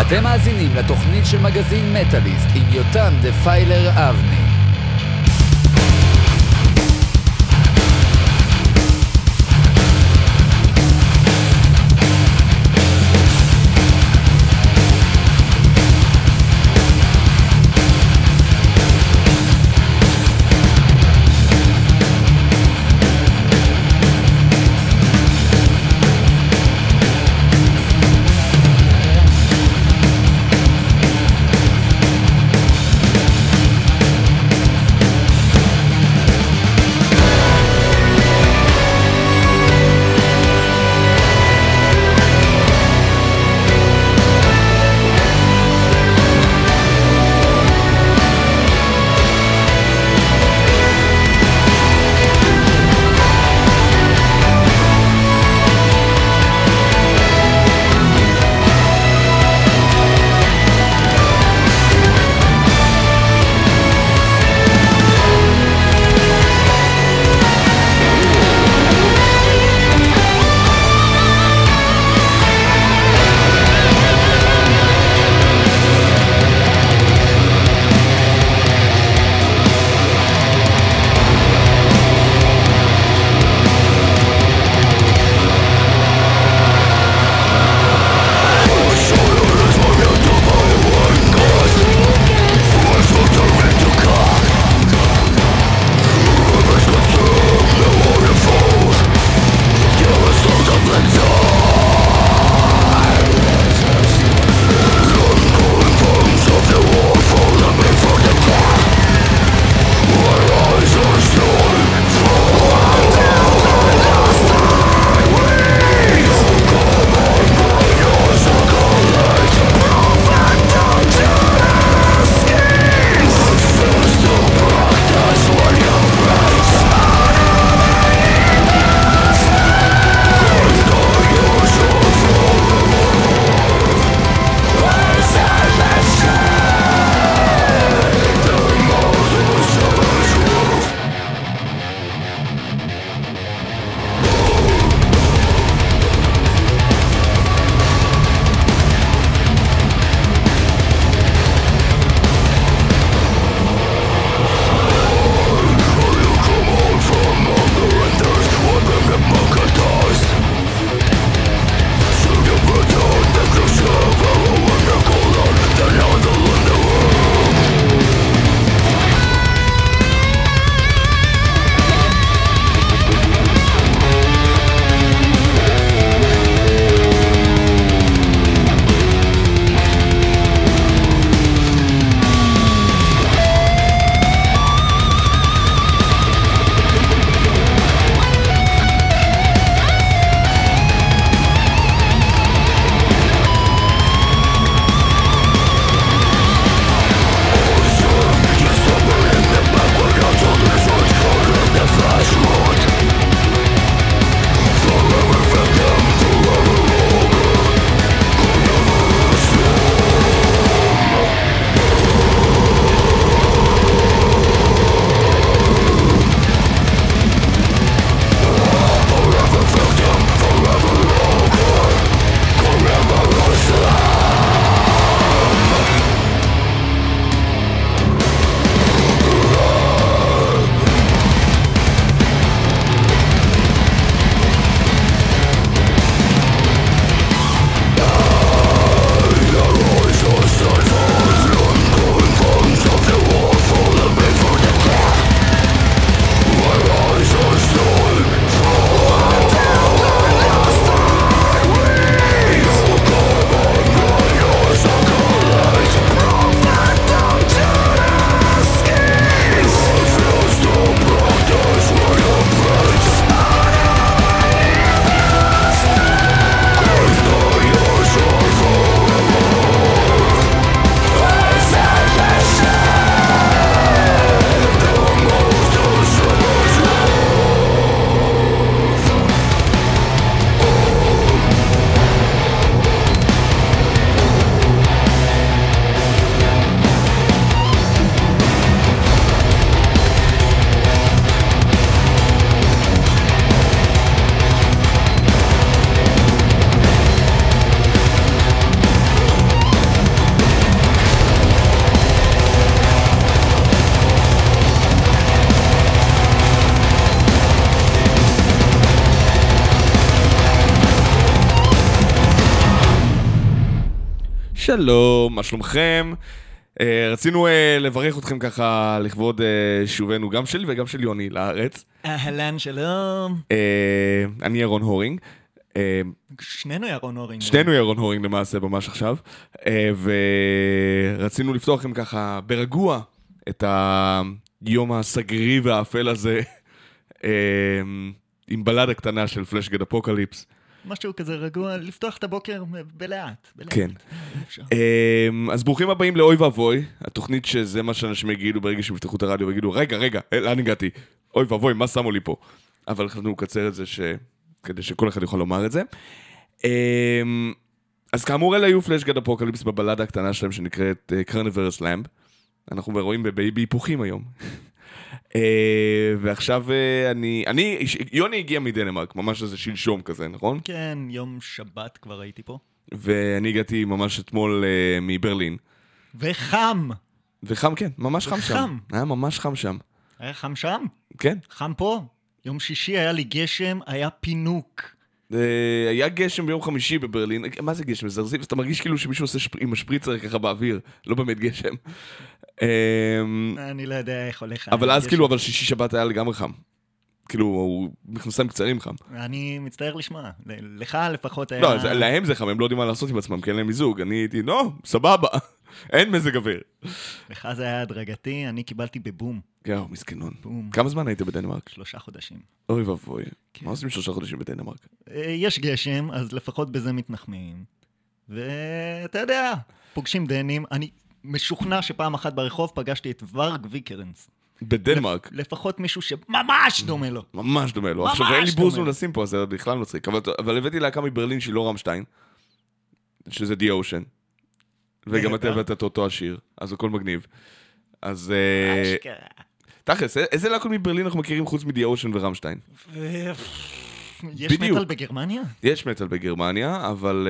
אתם מאזינים לתוכנית של מגזין מטאליסט עם יותם דפיילר אבני. שלום, מה שלומכם? אה, רצינו אה, לברך אתכם ככה לכבוד אה, שובנו, גם שלי וגם של יוני, לארץ. אהלן, שלום. אה, אני ירון הורינג. אה, שנינו ירון הורינג. שנינו ירון הורינג למעשה, ממש עכשיו. אה, ורצינו לפתוח לכם ככה ברגוע את היום הסגרי והאפל הזה, אה, עם בלדה קטנה של פלשגד אפוקליפס. משהו כזה רגוע, לפתוח את הבוקר בלאט. בלאט. כן. אמ, אז ברוכים הבאים לאוי ואבוי, התוכנית שזה מה שאנשים יגידו ברגע שהם יפתחו את הרדיו ויגידו, רגע, רגע, אה, לאן הגעתי? אוי ואבוי, מה שמו לי פה? אבל החלטנו לקצר את זה ש... כדי שכל אחד יוכל לומר את זה. אמ, אז כאמור, אלה היו Fleshgod Apocalypse בבלדה הקטנה שלהם שנקראת Carnivorous Lamb. אנחנו רואים בהיפוכים היום. אה, ועכשיו אה, אני, אני, יוני הגיע מדנמרק, ממש איזה שלשום כזה, נכון? כן, יום שבת כבר הייתי פה. ואני הגעתי ממש אתמול אה, מברלין. וחם! וחם, כן, ממש חם שם. היה ממש חם שם. היה חם שם? כן. חם פה? יום שישי היה לי גשם, היה פינוק. אה, היה גשם ביום חמישי בברלין. מה זה גשם? זרזיף? אתה מרגיש כאילו שמישהו עושה. עם השפריצר ככה באוויר, לא באמת גשם. אה, אני לא יודע איך הולך. אבל אז. כאילו, אבל שישי שבת היה לגמרי חם. כאילו, הוא מכנסיים קצרים חם. אני מצטער לשמוע. לך לפחות היה... לא, להם זה חם, הם לא יודעים מה לעשות עם עצמם, כי אין להם מיזוג. אני הייתי, לא, סבבה, אין מזג אוויר. לך זה היה הדרגתי, אני קיבלתי בבום. יואו, מסכנון. בום. כמה זמן היית בדנמרק? שלושה חודשים. אוי ואבוי. כן. מה עושים שלושה חודשים בדנמרק? אה, יש גשם, אז לפחות בזה מתנחמים. ואתה יודע, פוגשים דנים. אני משוכנע שפעם אחת ברחוב פגשתי את ורג ויקרנס. בדנמרק. לפחות מישהו שממש דומה לו. ממש דומה לו. עכשיו, אין לי. בוז לשים פה, זה בכלל מצחיק. אבל הבאתי להקה מברלין שהיא לא רמשטיין, שזה די אושן. וגם אתה נהדר. הבאת את אותו השיר, אז הכל מגניב. אז אה, אשכרה. תכלס, א- איזה להקות מברלין אנחנו מכירים חוץ מדי אושן ורמשטיין? יש בדיוק. מטאל בגרמניה? יש מטאל בגרמניה, אבל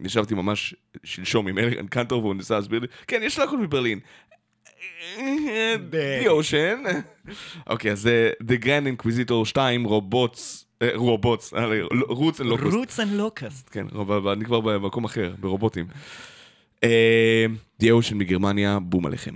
uh, ישבתי ממש שלשום עם אלגן קנטור והוא ניסה להסביר לי, כן, יש להקות מברלין. The Ocean. אוקיי, אז The Grand Inquisitor 2, Robots, אה, Robots, Roots and Locus. Roots and Locusts. כן, אני כבר במקום אחר, ברובוטים. אה, The Ocean מגרמניה, בום עליכם.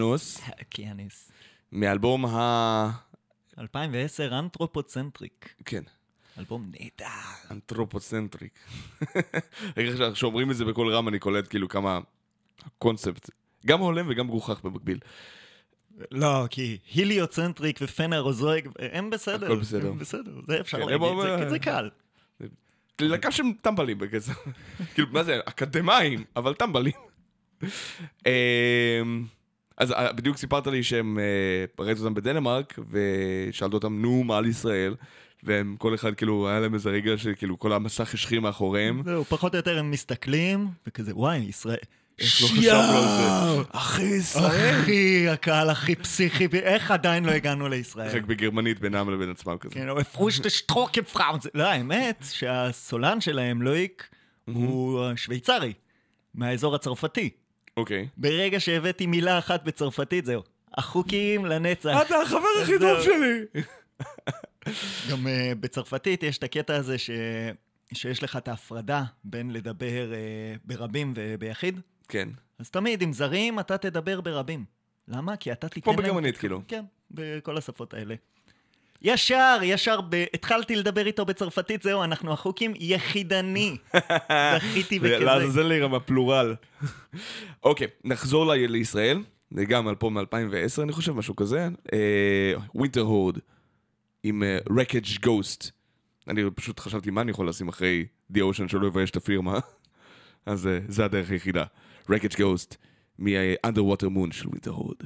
האוקיינוס, אוקיינוס. מאלבום ה... 2010, Anthropocentric. כן. אלבום נהדר. Anthropocentric. רגע, כשאומרים את זה בקול רם, אני קולט כאילו כמה הקונספט, גם הולם וגם מגוחך במקביל. לא, כי Heliocentric ו Phanerozoic, הם בסדר. הכל בסדר. הם בסדר, זה אפשר כן, להגיד, הם זה- זה קל. להקה שהם טמבלים בגזע. כאילו, מה זה, אקדמאים, אבל טמבלים. אז אה, בדיוק סיפרת לי שהם, אה, ראית אותם בדנמרק, ושאלת אותם, נו, מה על ישראל? והם, כל אחד, כאילו, היה להם איזה רגע שכאילו, כל המסך השחיר מאחוריהם. זהו, פחות או יותר הם מסתכלים, וכזה, וואי, ישראל... זה? אחי, ישראל. אחי, הקהל הכי פסיכי, איך עדיין לא הגענו לישראל? רק בגרמנית בינם לבין עצמם כזה. כן, או הפרוש שטרוקם פראונד. לא, האמת שהסולן שלהם, לואיק, הוא שוויצרי, מהאזור הצרפתי. אוקיי. ברגע שהבאתי מילה אחת בצרפתית, זהו. החוקים לנצח. אתה החבר הכי. טוב שלי! גם uh, בצרפתית יש את הקטע הזה ש... שיש לך את ההפרדה בין לדבר uh, ברבים וביחיד. כן. אז תמיד עם זרים אתה תדבר ברבים. למה? כי אתה תיתן כמו להם... בגרמנית, כאילו. כן, בכל השפות האלה. ישר, ישר, ב... התחלתי לדבר איתו בצרפתית, זהו, אנחנו החוקים יחידני. זכיתי בכזה. לעזאזל לי גם הפלורל. אוקיי, נחזור ל- לישראל. זה גם אלבום מ-2010, אני חושב, משהו כזה. Winterhorde, עם Wreckage Ghost. אני פשוט חשבתי מה אני יכול לשים אחרי The Ocean שלא יבייש את הפירמה. אז אה, זה הדרך היחידה. Wreckage Ghost, מ-Underwater Moon של Winterhorde.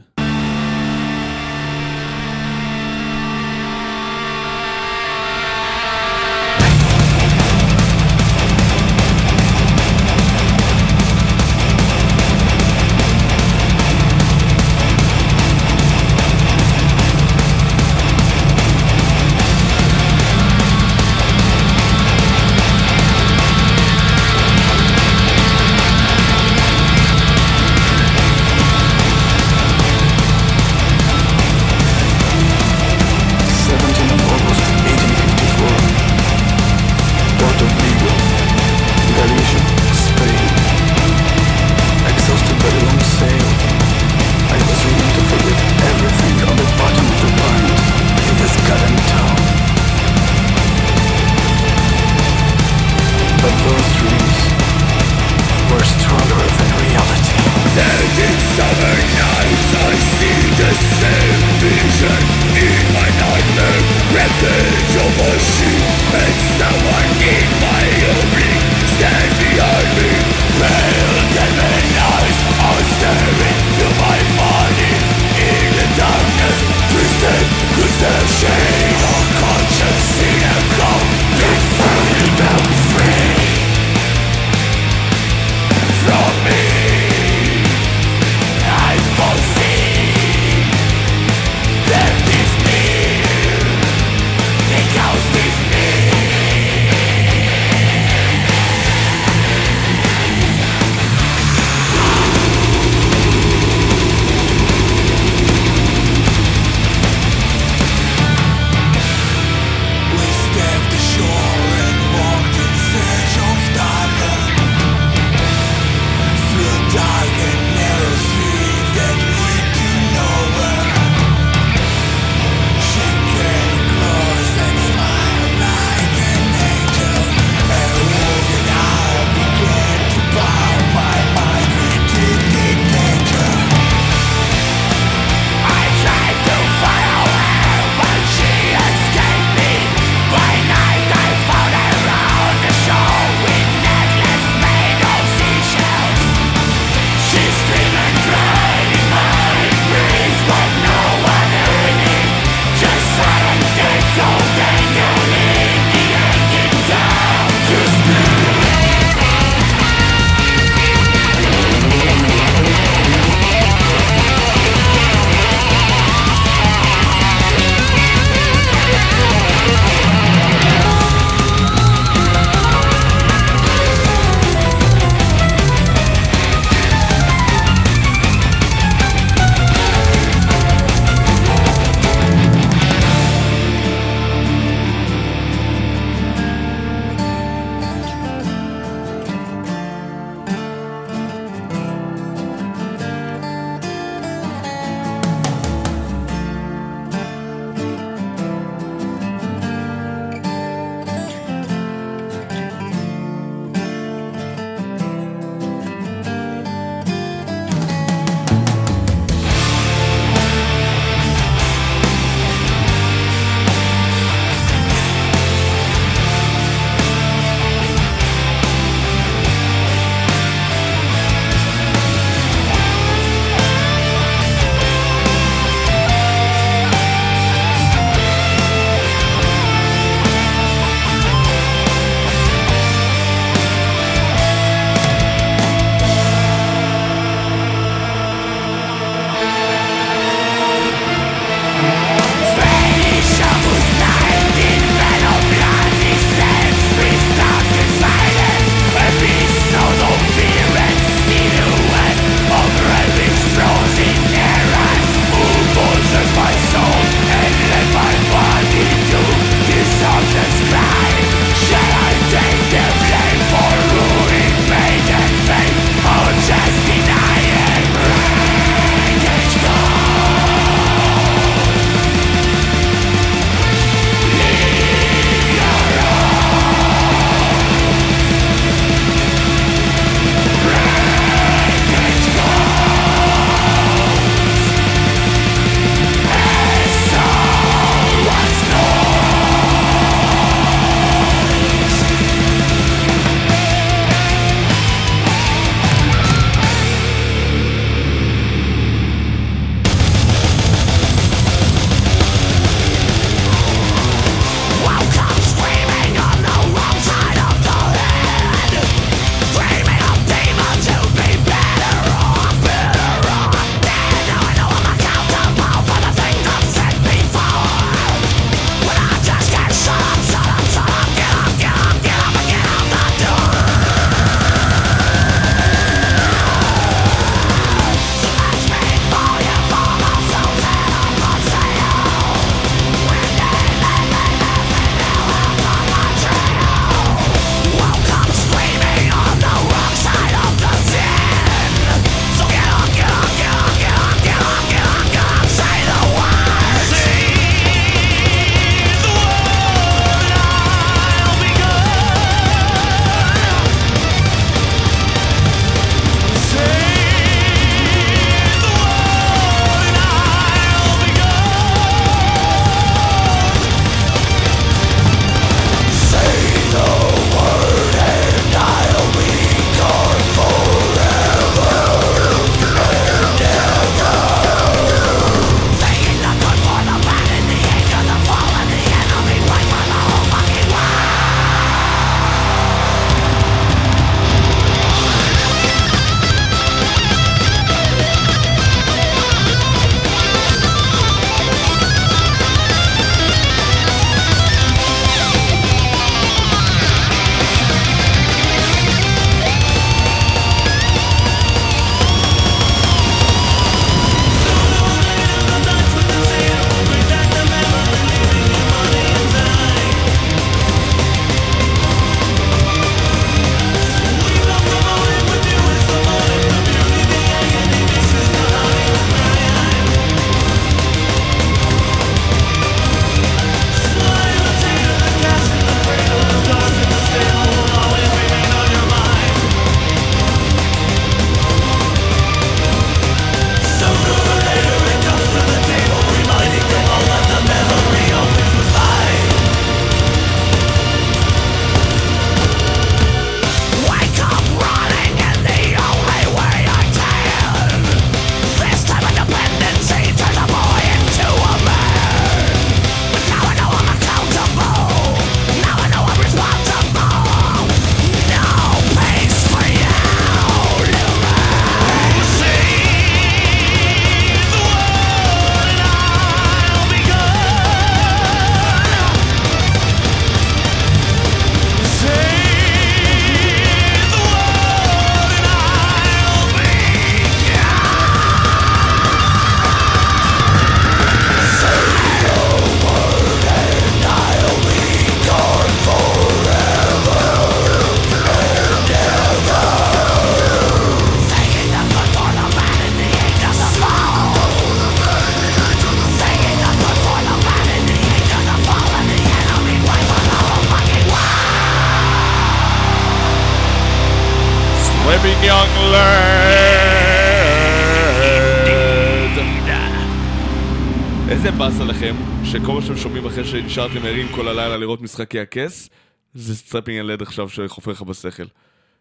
שנשארתם ערים כל הלילה לראות משחקי הכס, זה Strapping Young Lad עכשיו שחופר לך בשכל.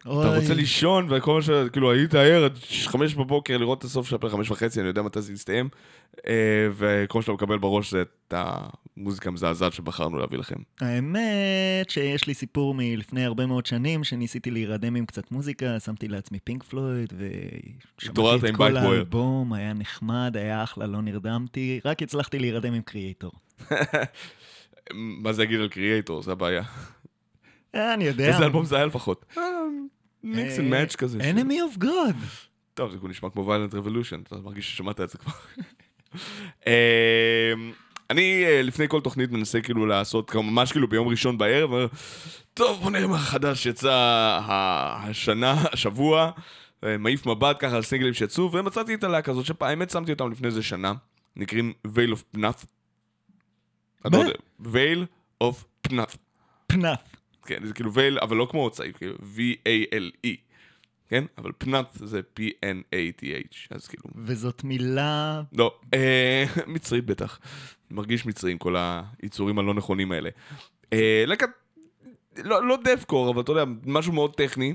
אתה רוצה לישון, וכל מה ש... כאילו, היית ער עד חמש בבוקר לראות את הסוף של הפרק חמש וחצי, אני יודע מתי זה יסתיים, אה, וכל מה שאתה מקבל בראש זה את המוזיקה המזעזעת שבחרנו להביא לכם. האמת שיש לי סיפור מלפני הרבה מאוד שנים, שניסיתי להירדם עם קצת מוזיקה, שמתי לעצמי פינק פלויד, ושמעתי את כל. האלבום, היה נחמד, היה אחלה, לא נרדמתי, רק הצלחתי להירדם עם Kreator. מה זה יגיד על Kreator, זה הבעיה. אה, אני יודע. איזה אלבום זה היה לפחות? Mix and match כזה. enemy of God. טוב, זה כאילו נשמע כמו Violent Revolution, אתה מרגיש ששמעת את זה כבר. אני אה, לפני כל תוכנית מנסה כאילו לעשות, ממש כאילו ביום ראשון בערב, אומר, טוב בוא נראה מה חדש יצא השנה, השבוע, אה, מעיף מבט ככה על סינגלים שיצאו, ומצאתי את הלהקה הזאת, שהאמת שמתי אותם לפני איזה שנה, נקראים Veil of Pnuff. Veil of Pnuff. פנף. כן, זה כאילו וייל, אבל לא כמו צעיף, כאילו V-A-L-E, כן? אבל פנאט זה P-N-A-T-H, אז כאילו, וזאת מילה... לא, אה, מצרית בטח. מרגיש מצרי עם כל היצורים הלא נכונים האלה. אה, להקת, לא, לא דפקור, אבל אתה יודע, משהו מאוד טכני.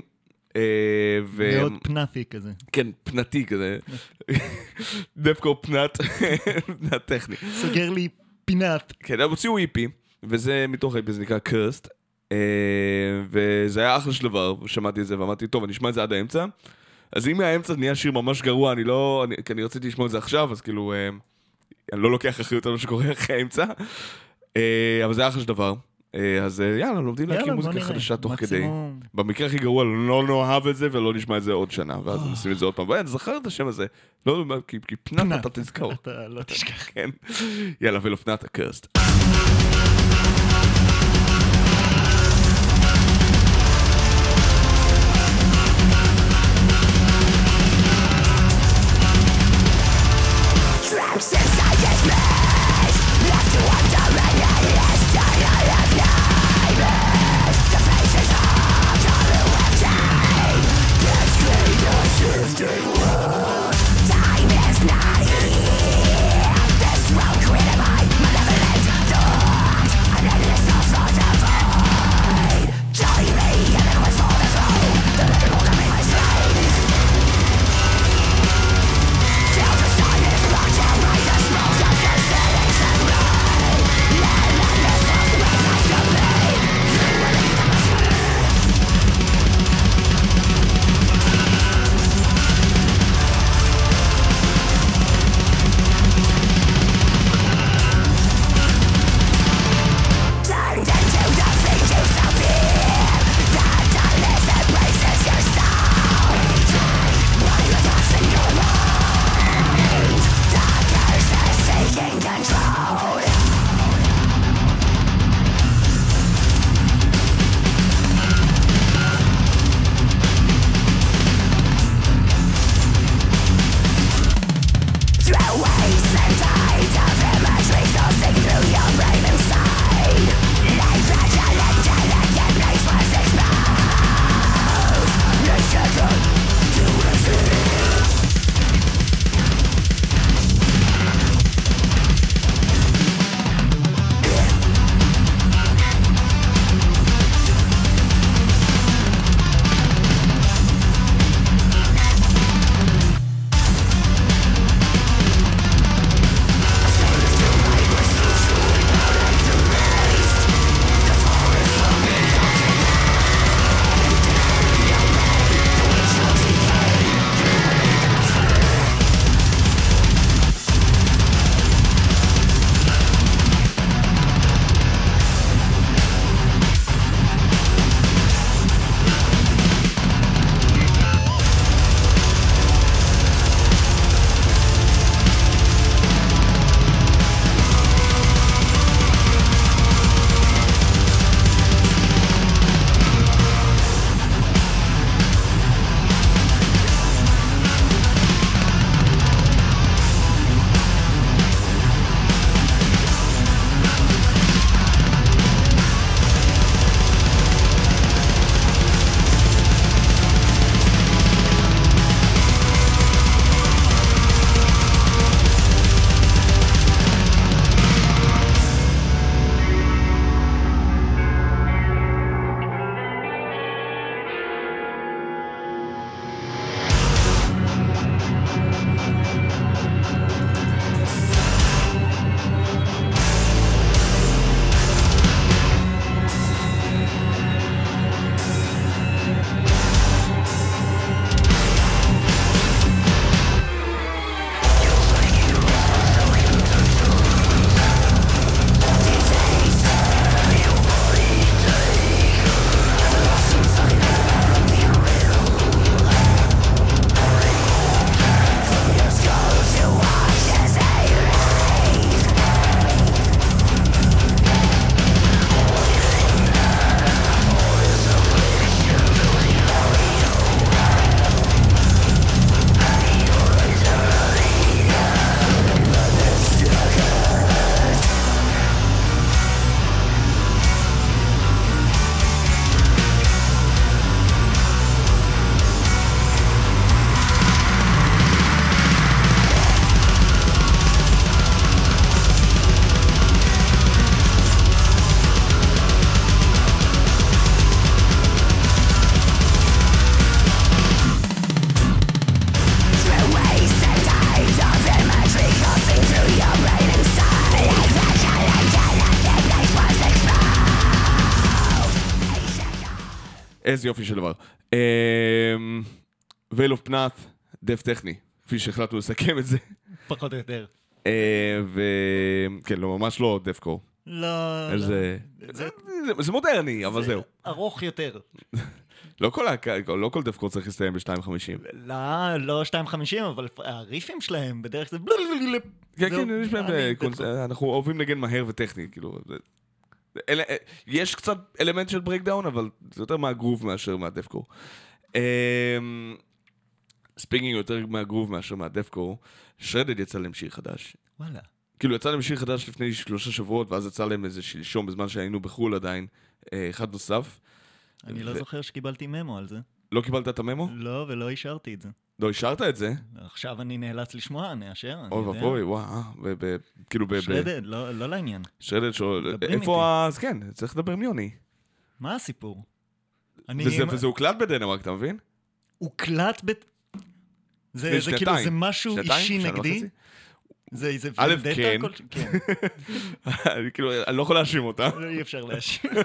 אה, ו... מאוד פנאפי כזה. כן, פנתי כזה. דפקור פנאט, פנאט טכני. סוגר לי פינת. כן, הם הוציאו איפי, וזה מתוך האיפי, זה נקרא קרסט. וזה היה אחלה של דבר, שמעתי את זה ואמרתי, טוב, אני אשמע את זה עד האמצע. אז אם מהאמצע נהיה שיר ממש גרוע, אני לא... אני, כי אני רציתי לשמוע את זה עכשיו, אז כאילו... אה, אני לא לוקח אחריות על מה שקורה אחרי האמצע. אה, אבל זה היה אחלה של דבר. אה, אז אה, יאללה, לומדים להקים מוזיקה. חדשה תוך כדי. במקרה הכי גרוע, לא נאהב את זה ולא נשמע את זה עוד שנה, ואז נשים את זה עוד פעם. ואני זכר את השם הזה. לא, כי, פנאט. אתה תזכור. אתה לא תשכח. כן. יאללה, ולפנת הקרסט. this game איזה יופי של דבר. וייל אוף פנאט, דף טכני, כפי שהחלטנו לסכם את זה. פחות או יותר. אה, וכן, לא, ממש לא דף קור. לא, לא. זה זה- זה מודרני, אבל זהו. ארוך יותר. לא כל לא כל דף קור צריך להסתיים ב-2.50. לא, לא 2.50, אבל הריפים שלהם בדרך כלל... כן, כן, יש. אני אה. אנחנו אוהבים לנגן מהר וטכני, כאילו. אלה- אה, יש קצת אלמנט של ברייקדאון, אבל זה יותר מהגרוב מאשר מהדפקור. ספינגינג יותר מהגרוב מאשר מהדפקור, שרדד יצא להם שיר חדש. וואלה. כאילו יצא להם שיר חדש לפני שלושה שבועות, ואז יצא להם איזה שלשום בזמן שהיינו בחו"ל עדיין, אה, אחד נוסף. אני לא ו- זוכר שקיבלתי ממו על זה. לא קיבלת את הממו? לא, ולא אישרתי את זה. לא אישרת את זה? עכשיו אני נאלץ לשמוע, נאשר, אוי. ואבוי, וואו, אה, כאילו ב... שרדד, לא לא לעניין. שרדד שואל, איפה ה... אז כן, צריך לדבר עם יוני. מה הסיפור? וזה הוקלט בדנמרק, אתה מבין? הוקלט ב... זה כאילו. זה משהו? אישי שנה נגדי? זה איזה א', ונדטה כן. כן. כאילו, אני לא יכול להאשים אותה. אי אפשר להשאיר.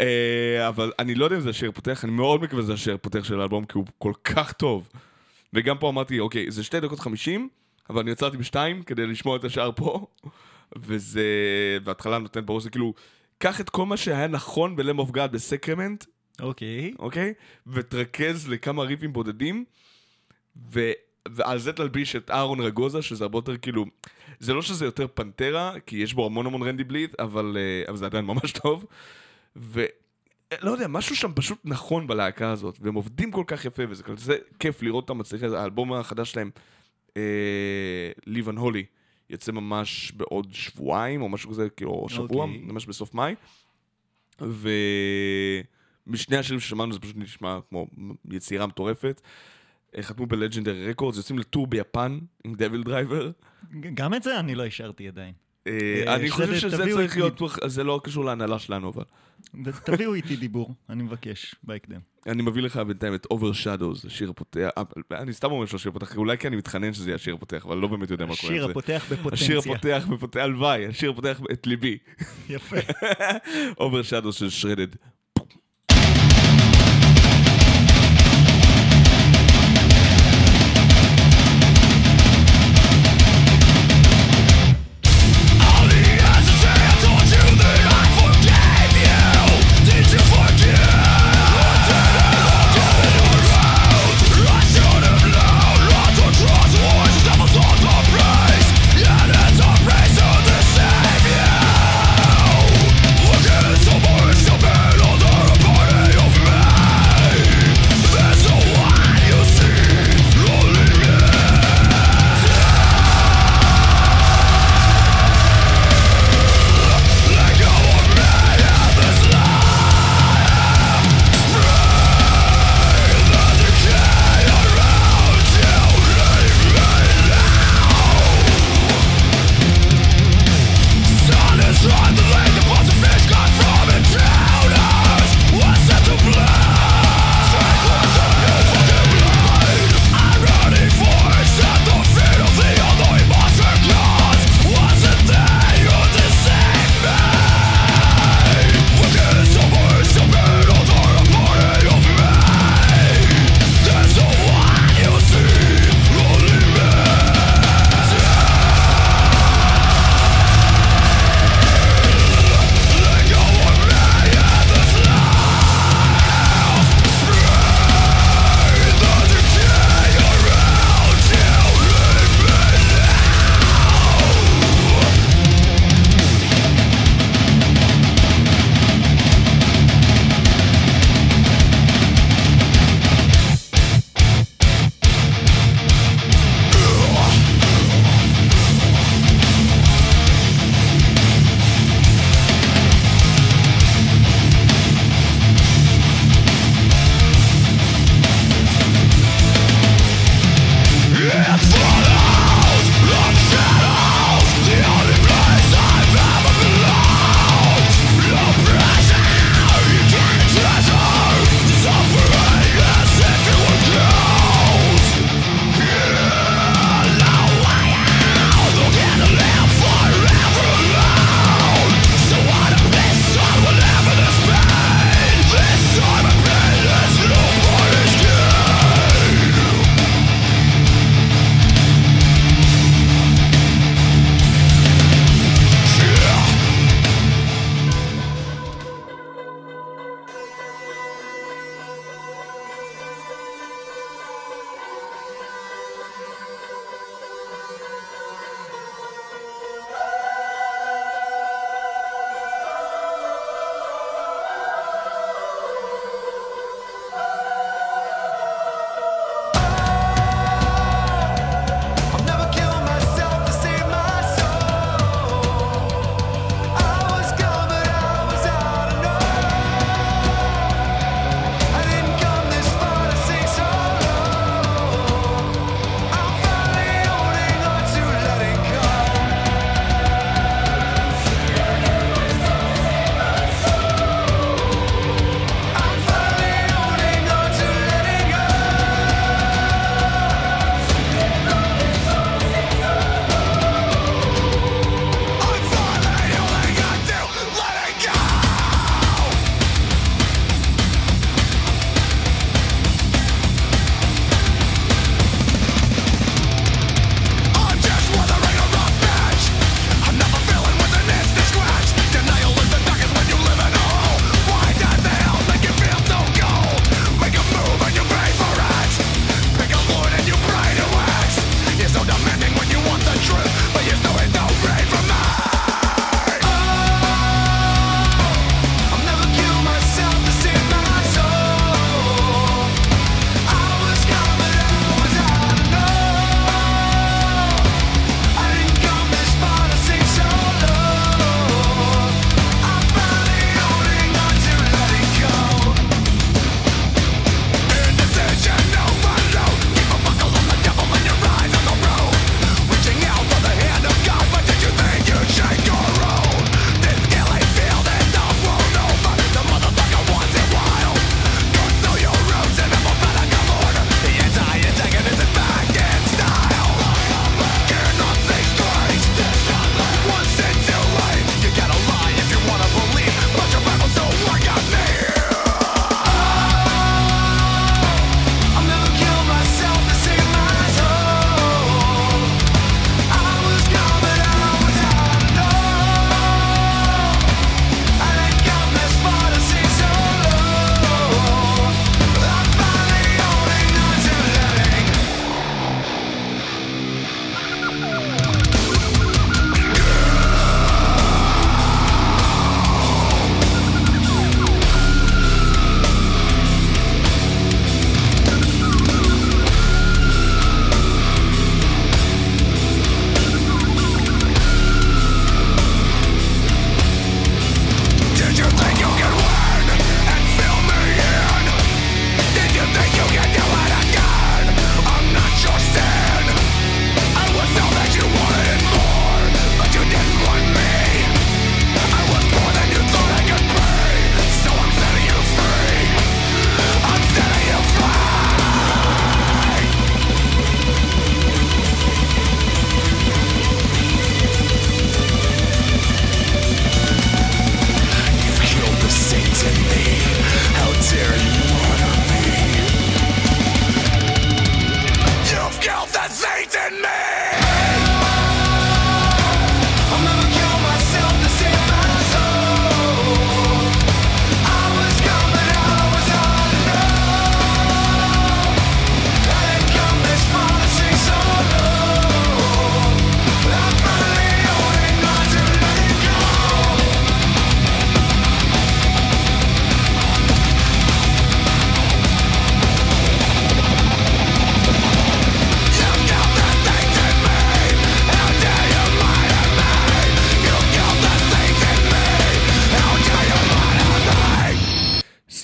אה, אבל אני לא יודע אם זה השיר הפותח, אני מאוד מקווה שזה השיר הפותח של האלבום, כי הוא כל כך טוב. וגם פה אמרתי, אוקיי, זה שתי דקות חמישים, אבל אני יצאתי בשתיים כדי לשמוע את השאר פה, וזה... בהתחלה נותן בראש, זה כאילו, קח את כל מה שהיה נכון ב Lamb of God ב Sacrament, אוקיי. אוקיי? ותרכז לכמה ריפים בודדים, ו... ועל זה תלביש את אהרון רגוזה, שזה הרבה יותר כאילו... זה לא שזה יותר פנטרה, כי יש בו המון המון רנדי בליט, אבל, אה, אבל זה עדיין ממש טוב. ו... לא יודע, משהו שם פשוט נכון בלהקה הזאת, והם עובדים כל כך יפה, וזה כזה כיף לראות אותם מצליחים, האלבום החדש שלהם, אה, Live and Holy, יצא ממש בעוד שבועיים, או משהו כזה, כאילו, שבוע, אוקיי. ממש בסוף מאי. ומשני השירים ששמענו זה פשוט נשמע כמו יצירה מטורפת. אה, חתמו ב Legendary Records, יוצאים ל tour ביפן עם DevilDriver. גם את זה אני לא אישרתי עדיין. אה, אה, אני חושב שזה צריך. להיות, זה לא קשור להנהלה שלנו, אבל. תביאו איתי דיבור, אני מבקש, בהקדם. אני מביא לך בינתיים את Overshadows, השיר הפותח, אני סתם אומר שהוא השיר הפותח, אולי כי אני מתחנן שזה יהיה השיר הפותח, אבל לא באמת יודע מה קורה עם השיר. הפותח השיר בפוטנציה. הפותח בפותח, הלוואי, השיר הפותח את ליבי. יפה. Overshadows של שרדד.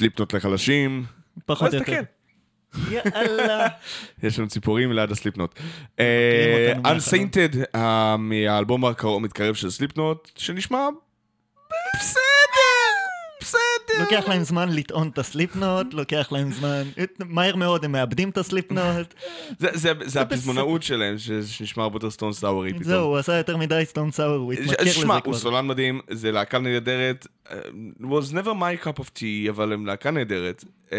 סליפנוט לחלשים. פחות או יותר. יאללה. יש לנו ציפורים ליד הסליפנוט. מהחלום. Unsainted, אה, מהאלבום הקרוב מתקרב של סליפנוט, שנשמע בסדר. לוקח להם זמן לטעון את הסליפנוט, לוקח להם זמן, מהר מאוד הם מאבדים את הסליפנוט. זה- זה- זה בסדר. הפזמונאות שלהם, שנשמע הרבה יותר סטון סאורי פתאום. זהו, הוא עשה יותר מדי סטון סאור, הוא התמכר לזה שמע, כבר. הוא סולן מדהים, זה להקה נהדרת, uh, was never my cup of tea, אבל הם להקה נהדרת. Uh,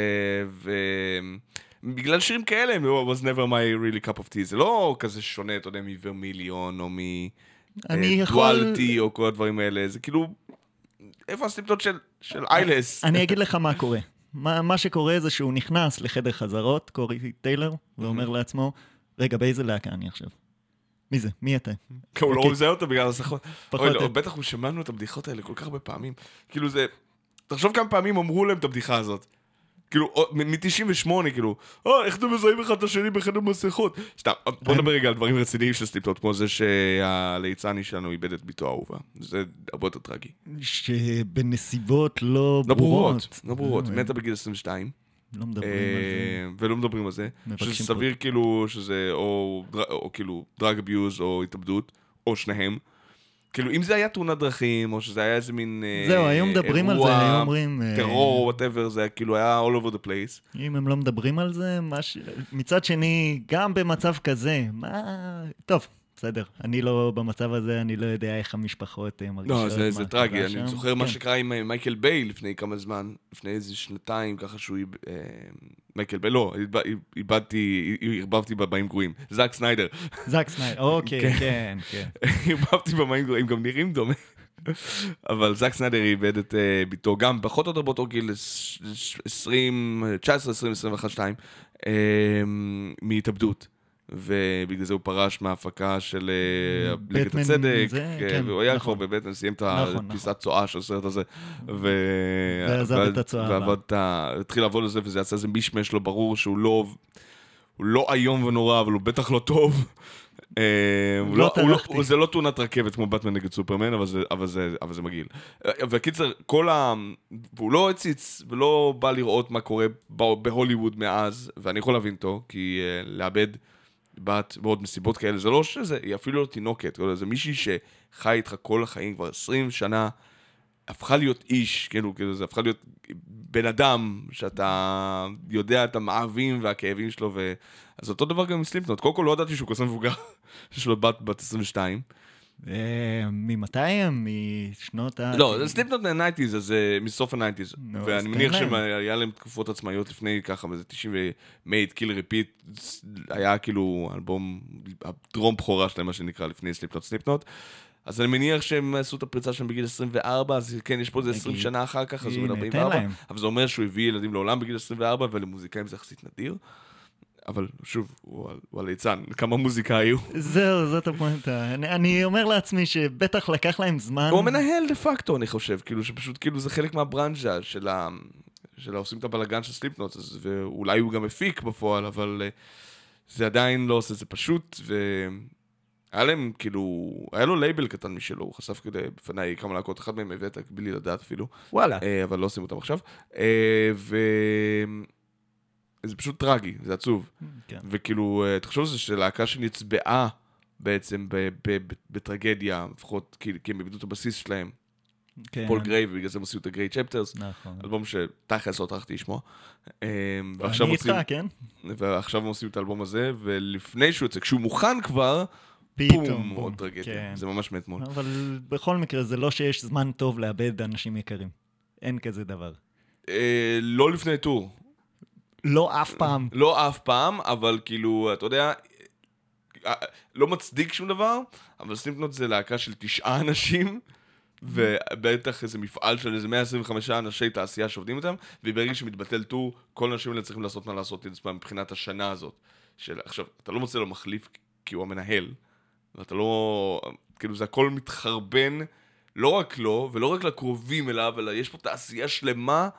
ובגלל שירים כאלה הם was never my really cup of tea, זה לא כזה שונה, אתה יודע, מוורמיליון או אני יכול- מדואלטי או כל הדברים האלה, זה כאילו, איפה הסליפטות של של איילס? אני אגיד לך מה קורה. מה, מה שקורה זה שהוא נכנס לחדר חזרות, קורי טיילר, ואומר לעצמו, רגע, באיזה להקה אני עכשיו? מי זה? מי אתה? כי הוא לא. מזהה אותו בגלל הסחות. אוי, או לא. בטח הוא שמענו את הבדיחות האלה כל כך הרבה פעמים. כאילו זה... תחשוב כמה פעמים אמרו להם את הבדיחה הזאת. כאילו, מ-98, כאילו, אה, איך אתם מזהים אחד את השני בחדר מסכות? סתם, בוא נדבר רגע על דברים רציניים של סליפטות, כמו זה שהליצני שלנו איבד את ביתו האהובה. זה הרבה יותר טרגי. שבנסיבות לא לא ברורות. לא ברורות. אה, מתה בגיל 22. לא מדברים על זה. אה, ולא מדברים על זה. שזה סביר כאילו שזה או כאילו drug abuse או התאבדות, או שניהם. כאילו, אם זה היה תאונת דרכים, או שזה היה איזה מין אה, זהו, היו מדברים על זה, אירוע, היו אומרים... אה, טרור, whatever, זה כאילו היה all over the place. אם הם לא מדברים על זה, מה ש... מצד שני, גם במצב כזה, מה... טוב, בסדר. אני לא במצב הזה, אני לא יודע איך המשפחות אה, מרגישות. לא, זה, מה זה טרגי, שם. אני זוכר מה כן. שקרה עם אה, מייקל ביי לפני כמה זמן, לפני איזה שנתיים, ככה שהוא... אה, מייקל ביי, לא, איבד- איבדתי, ערבבתי בבמאים גרועים. זאק סניידר. זאק סניידר, אוקיי, כן. כן, כן. ערבבתי במאים גרועים, גם נראים דומה. אבל זאק סניידר איבד את אה, ביתו, גם פחות או יותר באותו גיל, עש- עש- 20, 19, 20, 21, 2, אה, מהתאבדות. ובגלל זה הוא פרש מההפקה של אה, ליגת בטמן הצדק, זה, אה, כן, והוא היה נכון. כבר בבטמן, סיים את נכון, נכון. הפיסת צואה של הסרט הזה. ו... ועזב ועד- את הצואה הבאה. ועבד את ה... התחיל לעבוד על זה, וזה יצא איזה מישמש לא ברור שהוא לא... הוא לא איום ונורא, אבל הוא בטח לא טוב. אה, לא לא- לא- טרחתי. זה לא תאונת רכבת כמו באטמן נגד סופרמן, אבל זה- מגעיל. אה, וקיצר, כל ה... והוא לא הציץ ולא בא לראות מה קורה בהוליווד מאז, ואני יכול להבין אותו, כי לאבד בת בעוד מסיבות כאלה, זה לא שזה, היא אפילו לא תינוקת, זה מישהי שחי איתך כל החיים, כבר 20 שנה, הפכה להיות איש, כאילו, כאילו, זה הפכה להיות בן אדם, שאתה יודע את המאהבים והכאבים שלו, ו... אז אותו דבר גם עם סליפנוט. קודם כל לא ידעתי שהוא כזה מבוגר, שיש לו בת בת 22. ממתי הם? משנות ה... לא, זה סליפנוט מה-90's, אז מסוף ה-90's. נו, אז ואני מניח. שהיה להם תקופות עצמאיות לפני ככה, וזה 90 ו-made, kill repeat, היה כאילו אלבום, הדרום בכורה שלהם, מה שנקרא, לפני סליפנוט סליפנוט. אז אני מניח שהם עשו את הפריצה שלהם בגיל 24, אז כן, יש פה איזה 20 נגיד. שנה אחר כך, אז הוא בן הנה, תן 44. להם. אבל זה אומר שהוא הביא ילדים לעולם בגיל 24, ולמוזיקאים זה יחסית נדיר. אבל שוב, הוא הוא הליצן, כמה מוזיקה היו. זהו, זאת הפואנטה. אני, אני אומר לעצמי שבטח לקח להם זמן. הוא המנהל דה פקטו, אני חושב, כאילו שפשוט, כאילו זה חלק מהברנז'ה של ה... של העושים את הבלאגן של סליפנוט, אז- ואולי הוא גם הפיק בפועל, אבל אה, זה עדיין לא עושה את זה פשוט, והיה להם, כאילו, היה לו לייבל קטן משלו, הוא חשף כדי בפניי כמה להקות, אחד מהם הבאת בלי לדעת אפילו, וואלה. אה, אבל לא עושים אותם עכשיו, אה, ו... זה פשוט טרגי, זה עצוב. כן. וכאילו, אה, תחשוב על זה שלהקה שנצבעה בעצם בטרגדיה, לפחות כי הם איבדו את הבסיסט שלהם, כן. פול גריי, ובגלל זה הם עשו את ה Gray Chapters, נכון. אלבום שתכלס לא טרחתי לשמוע. אה, ועכשיו אני מוצאים- איתך, כן? ועכשיו הם עושים את האלבום הזה, ולפני שהוא יוצא, כשהוא מוכן כבר, פתאום. בום, עוד טרגדיה. כן. זה ממש מאתמול. אבל בכל מקרה, זה לא שיש זמן טוב לאבד אנשים יקרים. אין כזה דבר. אה, לא לפני טור. לא אף פעם. לא אף פעם, אבל כאילו, אתה יודע, אה, לא מצדיק שום דבר, אבל סליפנוט זה להקה של תשעה אנשים, ובטח איזה מפעל של איזה 125 אנשי תעשייה שעובדים איתם, וברגע שמתבטל טור, כל האנשים האלה צריכים לעשות מה לעשות את עצמם מבחינת השנה הזאת. של, עכשיו, אתה לא מוצא לו מחליף כי הוא המנהל, ואתה לא... כאילו זה הכל מתחרבן, לא רק לו, ולא רק לקרובים אליו, אלא יש פה תעשייה שלמה.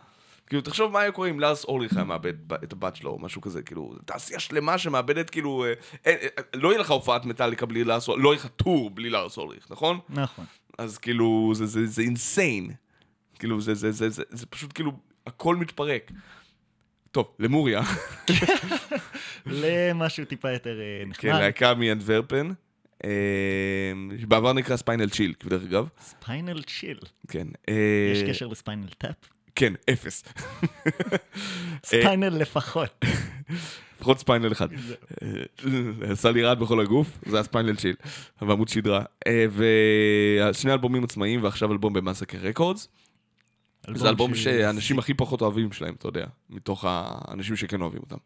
כאילו, תחשוב מה היה קורה אם לארס אולריך היה מאבד את הבת שלו, או משהו כזה, כאילו, תעשייה שלמה שמאבדת, כאילו, אה, אה, אה, לא יהיה לך הופעת מטאליקה בלי לארס אולריך, לא יהיה לך טור בלי לארס אולריך, נכון? נכון. אז כאילו, זה, זה, זה insane. כאילו, זה, זה, זה, זה, זה פשוט כאילו, הכל מתפרק. טוב, למוריה, למשהו טיפה יותר אה, כן, נחמד. להקה מאנטוורפן, אה, שבעבר נקרא Spinal Chill, דרך אגב, Spinal Chill. כן. יש קשר ל Spinal Tap? כן, אפס. Spinal לפחות. לפחות Spinal אחד. אה, עשה לי רעד בכל הגוף, זה היה spinal chill, ועמוד שדרה. אה, ושני אלבומים עצמאיים, ועכשיו אלבום ב Massacre Records. זה אלבום ש- שהאנשים הכי פחות אוהבים שלהם, אתה יודע, מתוך האנשים שכן אוהבים אותם.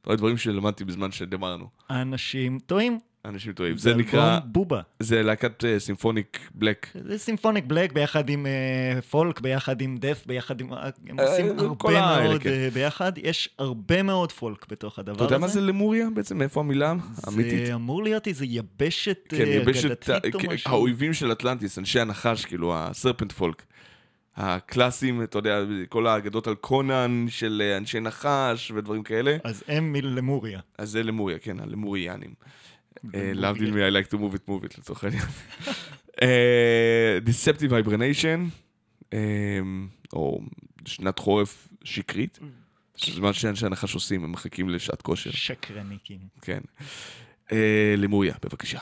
אתה רואה דברים שלמדתי בזמן שדיברנו. אנשים טועים. אנשים טועים. זה זה נקרא, בובה. זה להקת אה, symphonic black. זה symphonic black ביחד עם אה, פולק, ביחד עם death, ביחד עם... הם אה, עושים כל הרבה מאוד כן. אה, ביחד. יש הרבה מאוד פולק בתוך הדבר אתה הזה. יודע מה זה למוריה בעצם? מאיפה המילה האמיתית? זה אמור להיות איזה יבשת כן, אה, אגדתית או כן, משהו. האויבים של אטלנטיס, אנשי הנחש, כאילו, הסרפנט פולק. הקלאסיים, אתה יודע, כל האגדות על קונן של אה, אנשי נחש ודברים כאלה. אז הם מלמוריה. אז זה למוריה, כן, הלמוריאנים. אה. להבדיל מ-I like to move it, move it, לצורך העניין. אה, Deceptive Hibernation, אה, או שנת חורף שקרית, שזה מה שאנשי הנחש עושים, הם מחכים לשעת כושר, שקרניקים. כן. למוריה, בבקשה.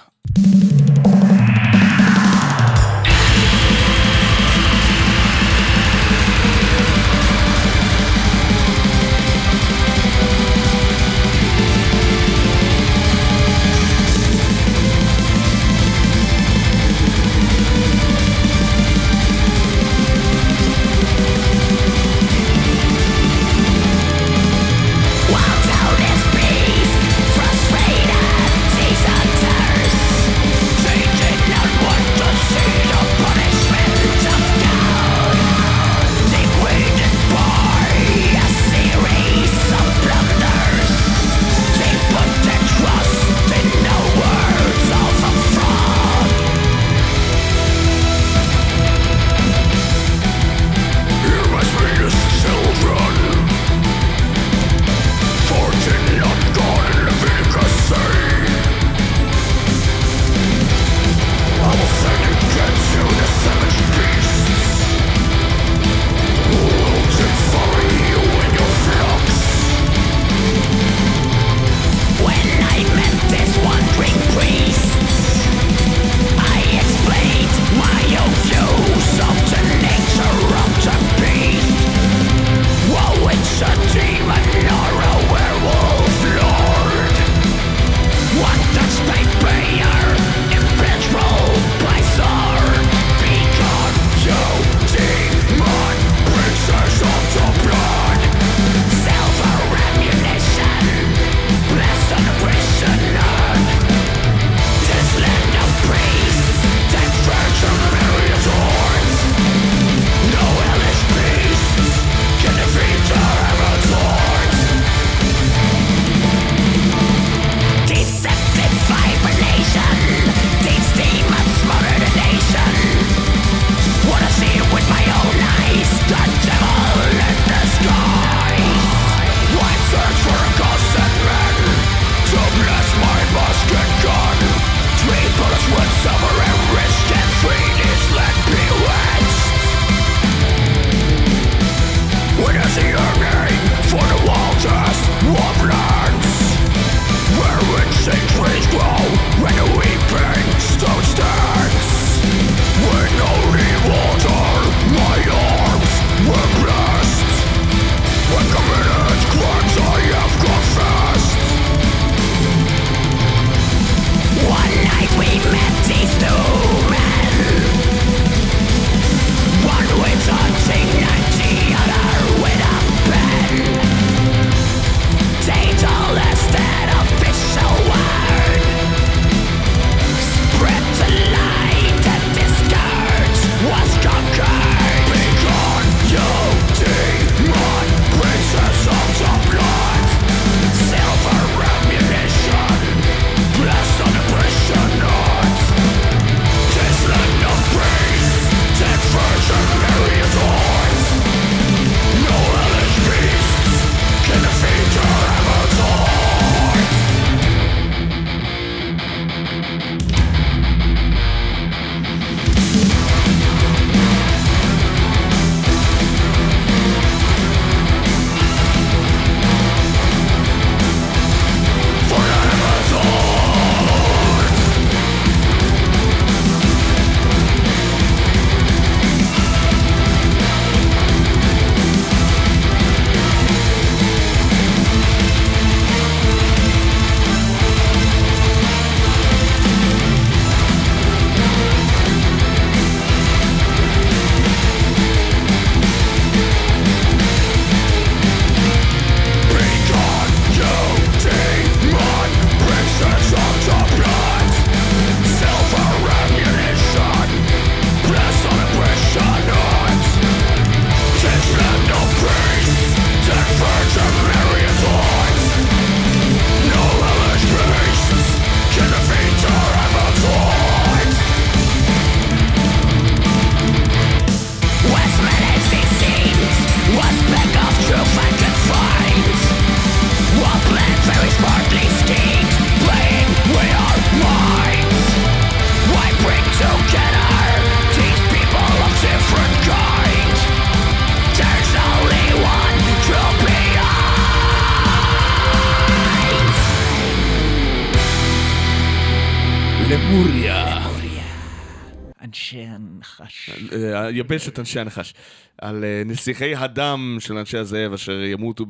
אה, יבשת אנשי הנחש. על אה, נסיכי הדם של אנשי הזאב אשר ימותו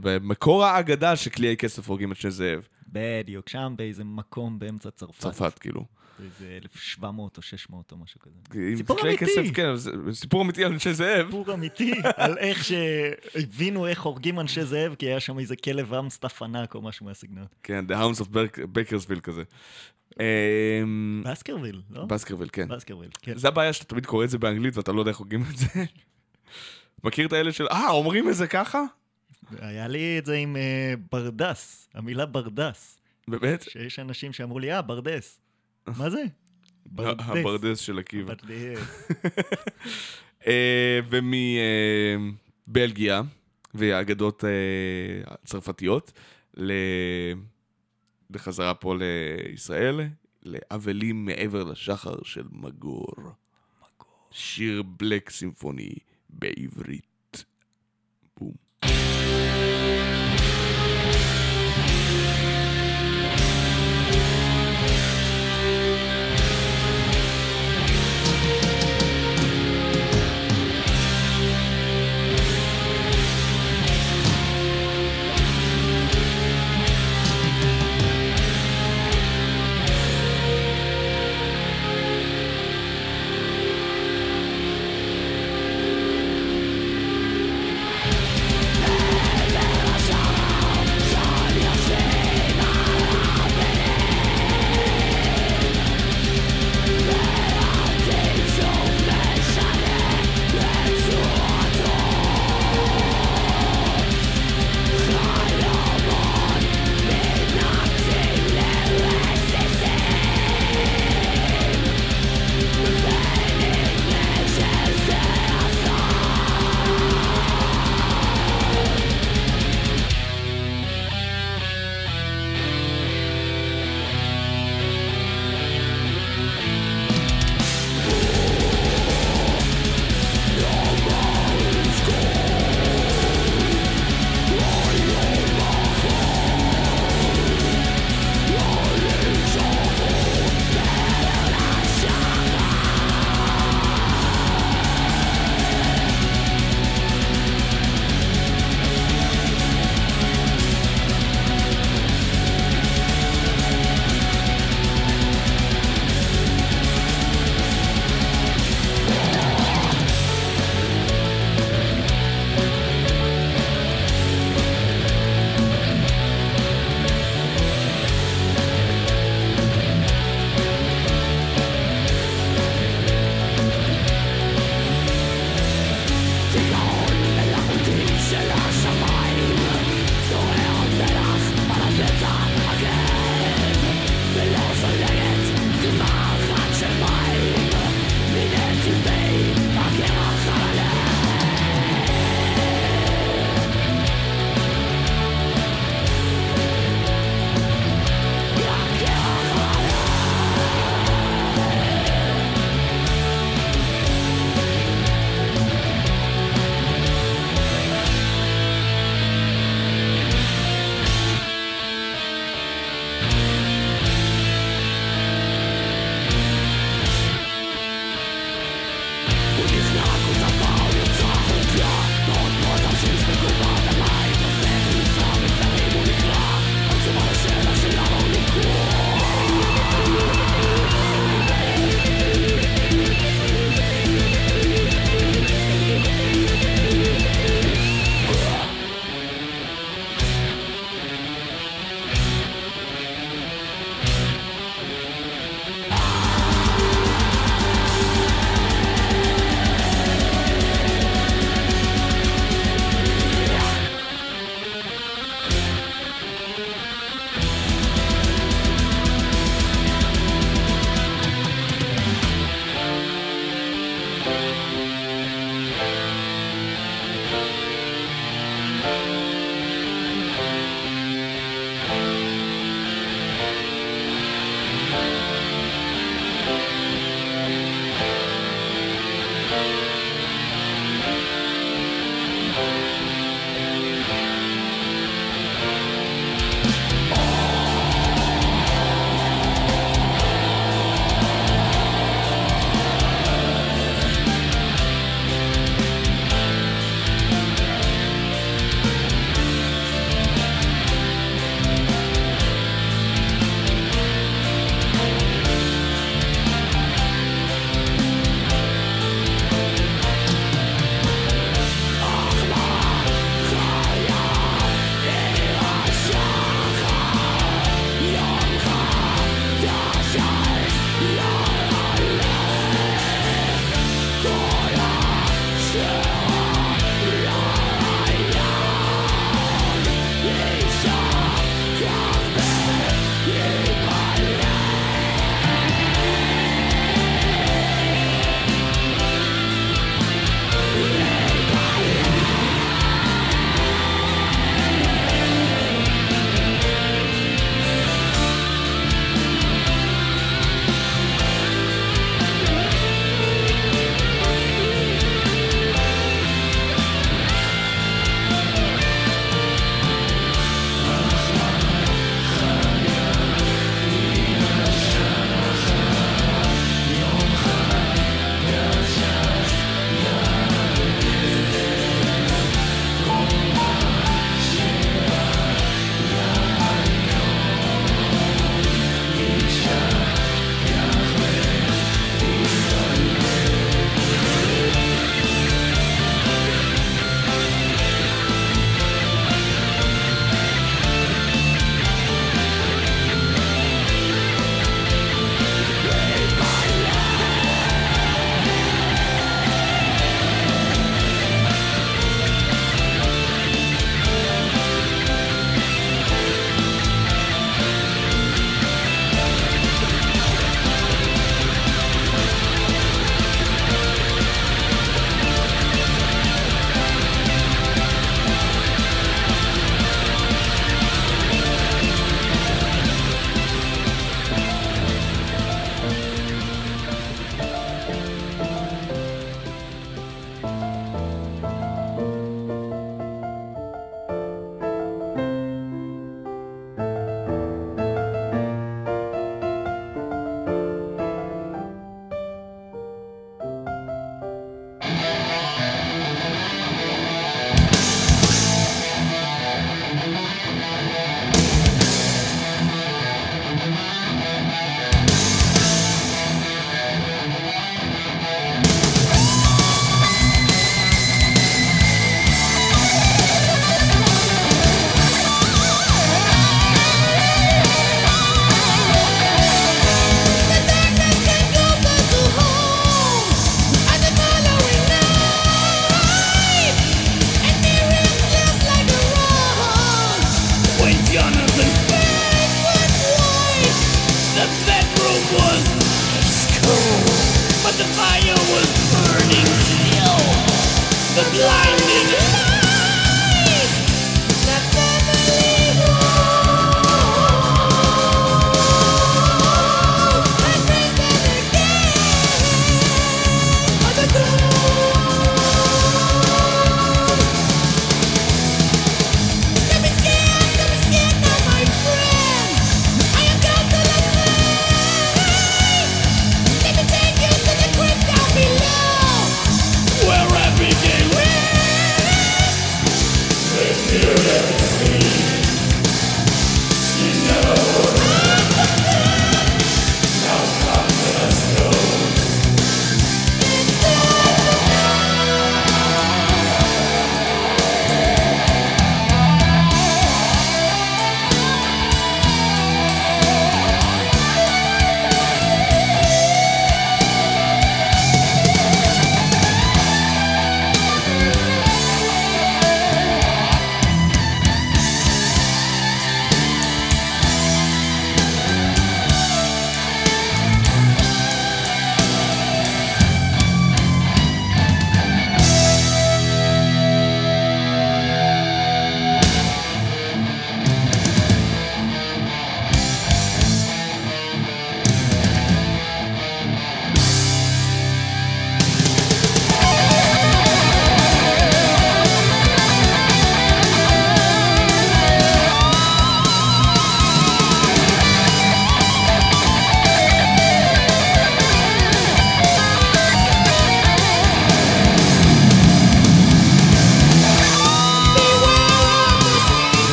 במקור האגדה שקליעי כסף הורגים אנשי זאב. בדיוק, שם באיזה מקום באמצע צרפת. צרפת, כאילו. איזה 1700 או 600 או משהו כזה. סיפור אמיתי. כסף, כן, סיפור אמיתי על אנשי זאב. סיפור אמיתי על איך שהבינו איך הורגים אנשי זאב, כי היה שם איזה כלב אמסטף ענק או משהו מהסגנון. כן, The Hounds of Bakersville כזה. אמ, בסקרוויל, לא? בסקרוויל, כן. בסקרוויל, כן. זה הבעיה שאתה תמיד קורא את זה באנגלית ואתה לא יודע איך הוגים את זה. מכיר את האלה של, אה, אומרים את זה ככה? היה לי את זה עם אה, ברדס, המילה ברדס. באמת? שיש אנשים שאמרו לי, אה, ברדס. מה זה? ברדס. הברדס של עקיבא. ברדס. אה, ומבלגיה והאגדות אה, הצרפתיות ל- בחזרה פה לישראל, לאבלים מעבר לשחר של מגור. שיר בלק סימפוני בעברית. בום.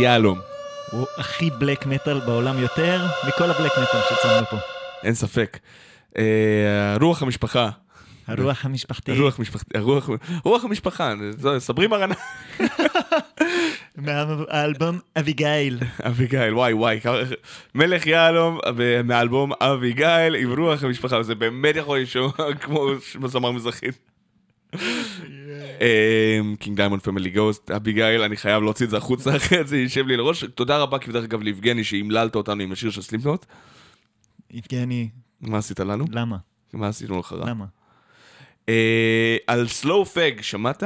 יהלום, הוא הכי בלק מטאל בעולם יותר מכל הבלק מטאל שצמנו פה. אין ספק. אה, רוח המשפחה. הרוח המשפחתי. רוח משפחתי, הרוח, רוח המשפחה, סברי מרנה. מהאלבום אביגיל. אביגיל, וואי וואי, מלך יהלום מאלבום אביגיל עם רוח המשפחה, זה באמת יכול לשמוע כמו זמר מזרחית. King Diamond Family Ghost, אביגיל, אני חייב להוציא את זה החוצה אחרי זה יישב לי לראש. תודה רבה כבדרך אגב ליבגני שהמללת אותנו עם השיר של Slipknot. יבגני, מה עשית לנו? למה? מה עשינו לך רע? למה? אה, על Slough Feg, שמעת?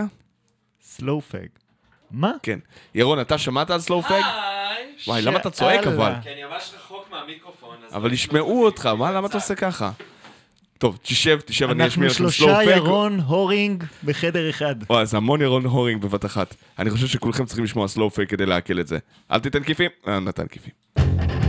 Slough Feg. מה? כן. ירון, אתה שמעת על Slough Feg? וואי, למה אתה צועק. אבל? כי אני ממש רחוק מהמיקרופון. אז אבל לא ישמעו אותך, מה, למה אתה עושה ככה? טוב, תשב, תשב, אני אשמיע אנחנו לכם סלואו שלושה פג. ירון הורינג בחדר אחד. וואי, זה המון ירון הורינג בבת אחת. אני חושב שכולכם צריכים לשמוע סלואו פייק כדי לעכל את זה. אל תיתן כיפים? אה, נתן כיפים.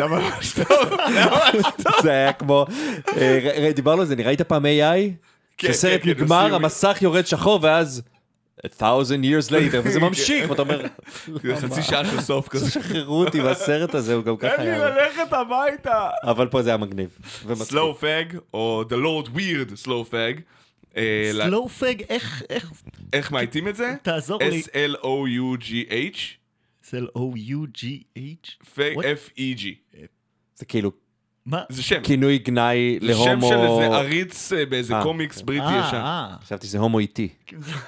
זה היה ממש טוב. זה היה ממש טוב. זה היה כמו, אה, דיברנו על זה, נראה פעם AI? כן, שסרט כן, כן, נגמר, המסך יורד שחור, ואז... A thousand years later, וזה ממשיך, ואתה אומר, זה חצי שעה של סוף כזה. שחררו אותי מהסרט הזה, הוא גם ככה תן לי היה. ללכת הביתה. אבל פה זה היה מגניב. Slough Feg, או The Lord Weird Slough Feg. Slough Feg, איך, איך, איך מאייתים את זה? תעזור לי. S-L-O-U-G-H, זה O-U-G-H? Feg, What? F-E-G. זה כאילו מה? זה שם. כינוי גנאי זה שם להומו... של איזה עריץ אה, באיזה אה. קומיקס בריטי אה, ישן. אה. חשבתי שזה הומו איטי.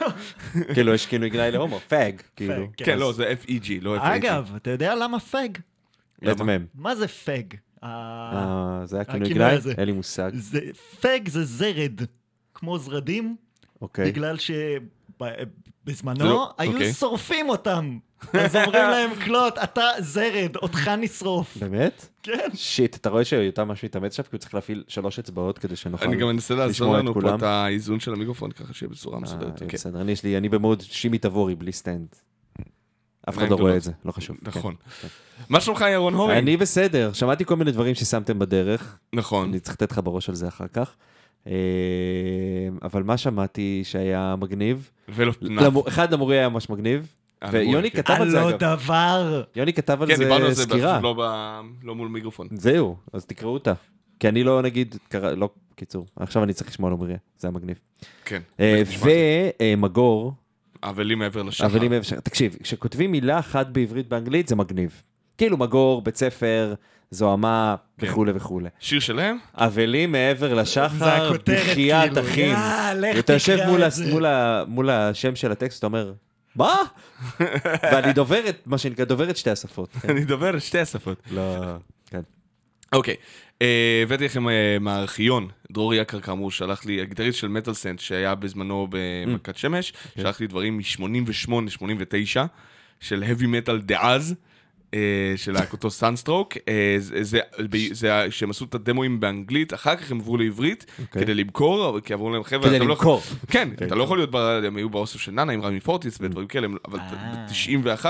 כאילו, יש כינוי גנאי להומו, fag, כאילו. כן. כן, לא, זה F-E-G, לא F-A-G. אגב, אתה יודע למה? איזה מהם? מה זה אה, זה היה כינוי גנאי? אין לי מושג. זה- fag זה זרד, כמו זרדים, אוקיי. בגלל זה שבזמנו לא- היו אוקיי. שורפים אותם. אז אומרים להם, קלוט, אתה זרד, אותך נשרוף. באמת? כן. שיט, אתה רואה שיותם משהו התאמץ עכשיו? כי הוא צריך להפעיל שלוש אצבעות כדי שנוכל... אני גם מנסה לעזור לשמוע את לנו פה כולם. את האיזון של המיקרופון ככה שיהיה בצורה אה, מסודרת. כן. בסדר, אני יש לי, אני במוד שימי תבורי בלי סטנד. אף אחד לא רואה. את זה, לא חשוב. נכון. כן. מה שלומך ירון הורן? אני בסדר, שמעתי כל מיני דברים ששמתם בדרך, נכון. אני צריך לתת לך בראש על זה אחר כך. אה, אבל מה שמעתי שהיה מגניב? ולא אחד, למורי היה ממש מגניב, ויוני כן. כתב על זה הלא אגב. דבר. יוני כתב על כן, דיברנו על זה זה, סקירה. פשוט לא ב- לא מול מיקרופון. זהו, אז תקראו אותה. כי אני לא, נגיד, קרא- לא, קיצור, עכשיו אני צריך לשמוע על עמריה, זה היה מגניב. כן. אה, זה. ומגור, אבלים מעבר לשחר. אבל אם אפשר, תקשיב, כשכותבים מילה אחת בעברית באנגלית זה מגניב. כאילו מגור, בית ספר, זוהמה כן. וכולי וכולי. שיר שלהם? אבלים מעבר לשחר, בחייאת כאילו. אחים. ואתה יושב מול, השם של הטקסט, אתה אומר, מה? ואני דובר את, מה שנקרא, דובר את שתי השפות. כן. אני דובר את שתי השפות. לא, כן. אוקיי, אה, הבאתי לכם אה, מהארכיון, דרור יקר כאמור שלח לי, הגיטריסט של מטאל סנט שהיה בזמנו במכת שמש, שלח לי דברים מ-88, 89, של heavy metal דאז. אה, של להקותו Sunstroke, אה, זה, שהם עשו את הדמוים באנגלית, אחר כך הם עברו לעברית אוקיי. כדי למכור, כי אמרו להם חבר'ה, כדי לא למכור. כן, אוקיי. אתה לא יכול להיות, הם היו באוסף של נענע עם רמי פורטיס ודברים כאלה, אבל אה. ב-91,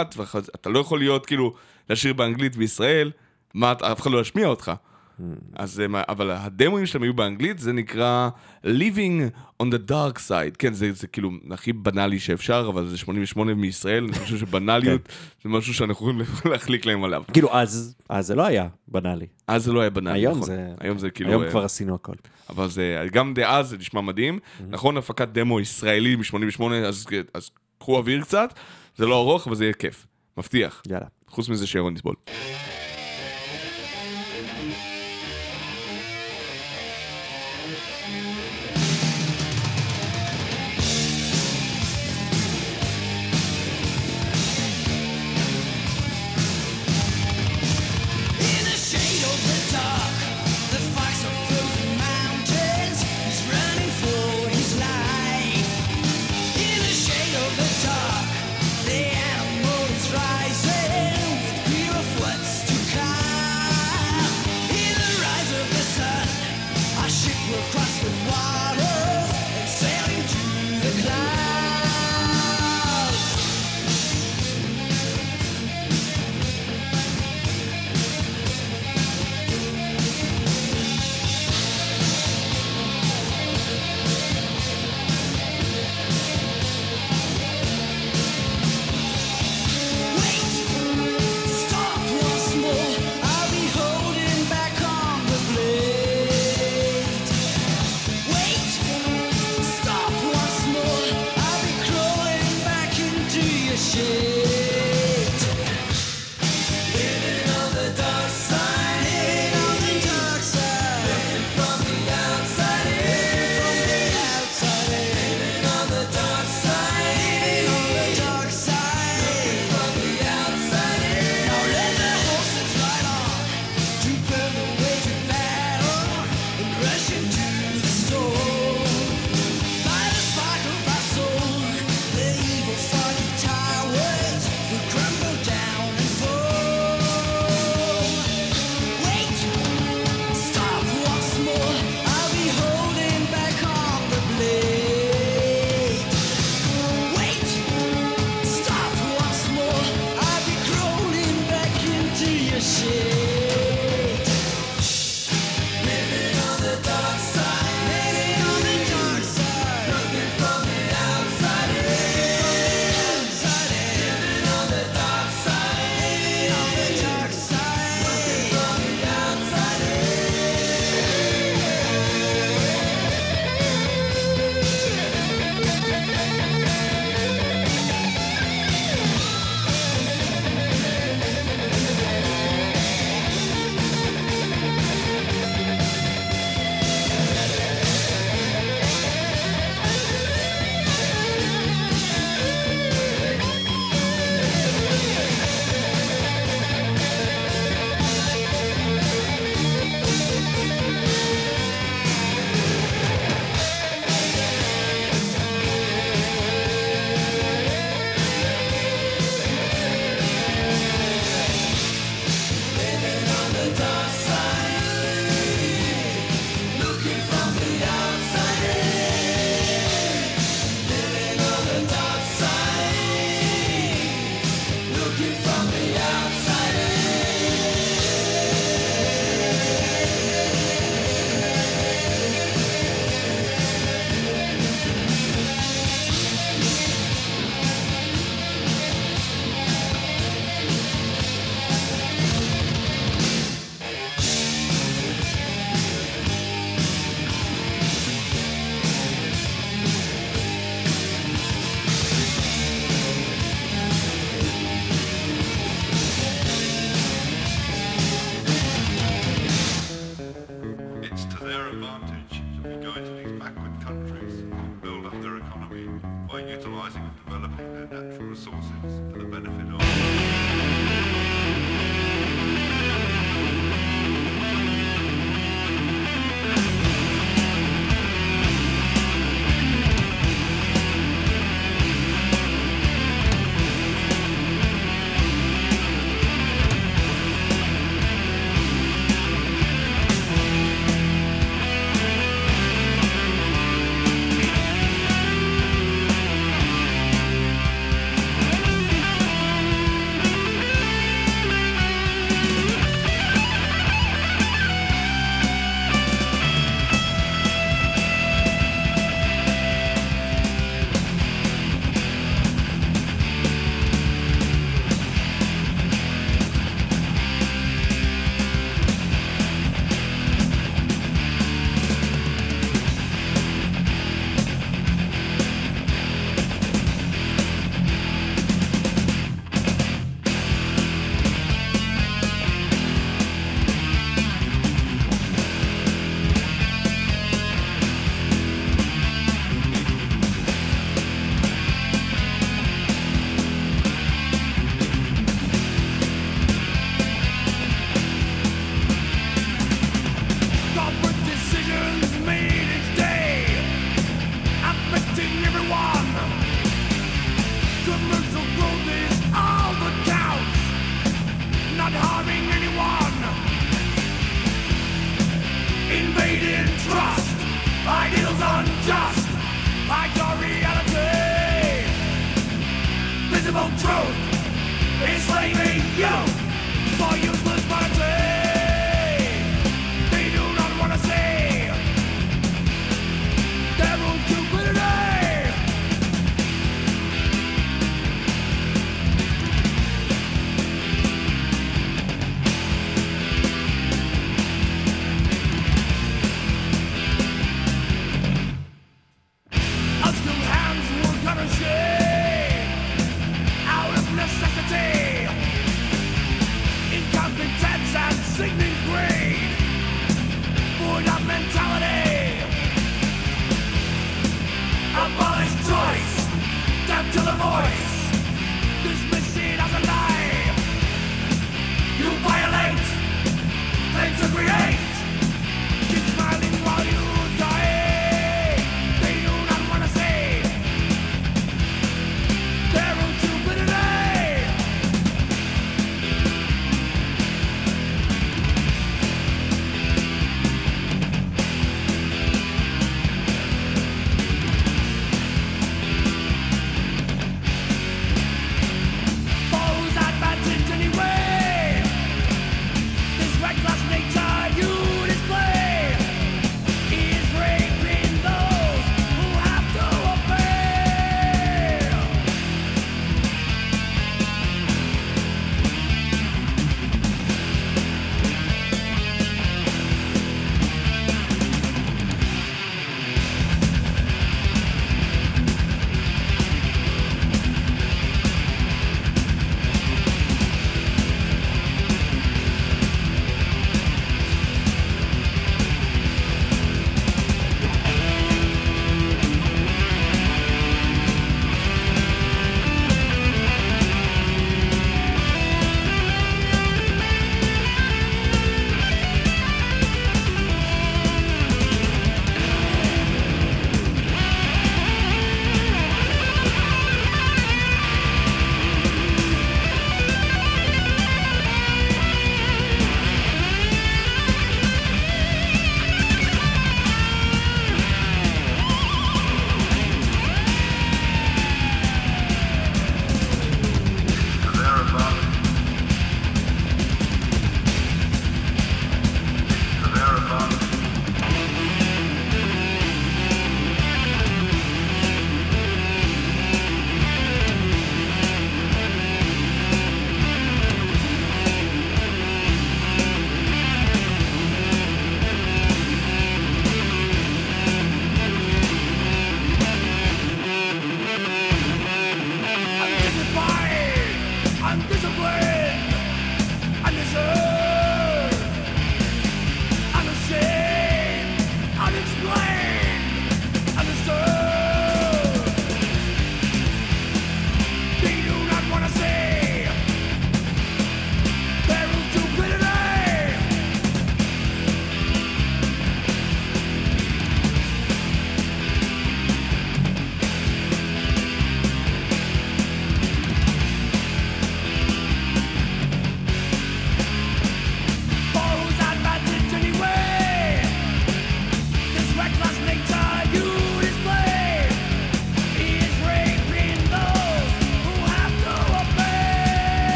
אתה לא יכול להיות כאילו, לשיר באנגלית בישראל, מה, אף אחד לא ישמיע אותך. אז, הם- אבל הדמוים שלהם היו באנגלית, זה נקרא Living on the Dark Side. כן, זה, זה כאילו הכי בנאלי שאפשר, אבל זה 88 מישראל, אני חושב שבנאליות זה משהו שאנחנו יכולים להחליק להם עליו. כאילו, אז, אז זה לא היה בנאלי. אז זה לא היה בנאלי, היום נכון. זה- היום זה כאילו... היום אה, כבר עשינו הכל. אבל זה, גם דאז זה נשמע מדהים. נכון, הפקת דמו ישראלי מ-88, אז, אז קחו אוויר קצת, זה לא ארוך, אבל זה יהיה כיף. מבטיח. יאללה. חוץ מזה שירון יסבול.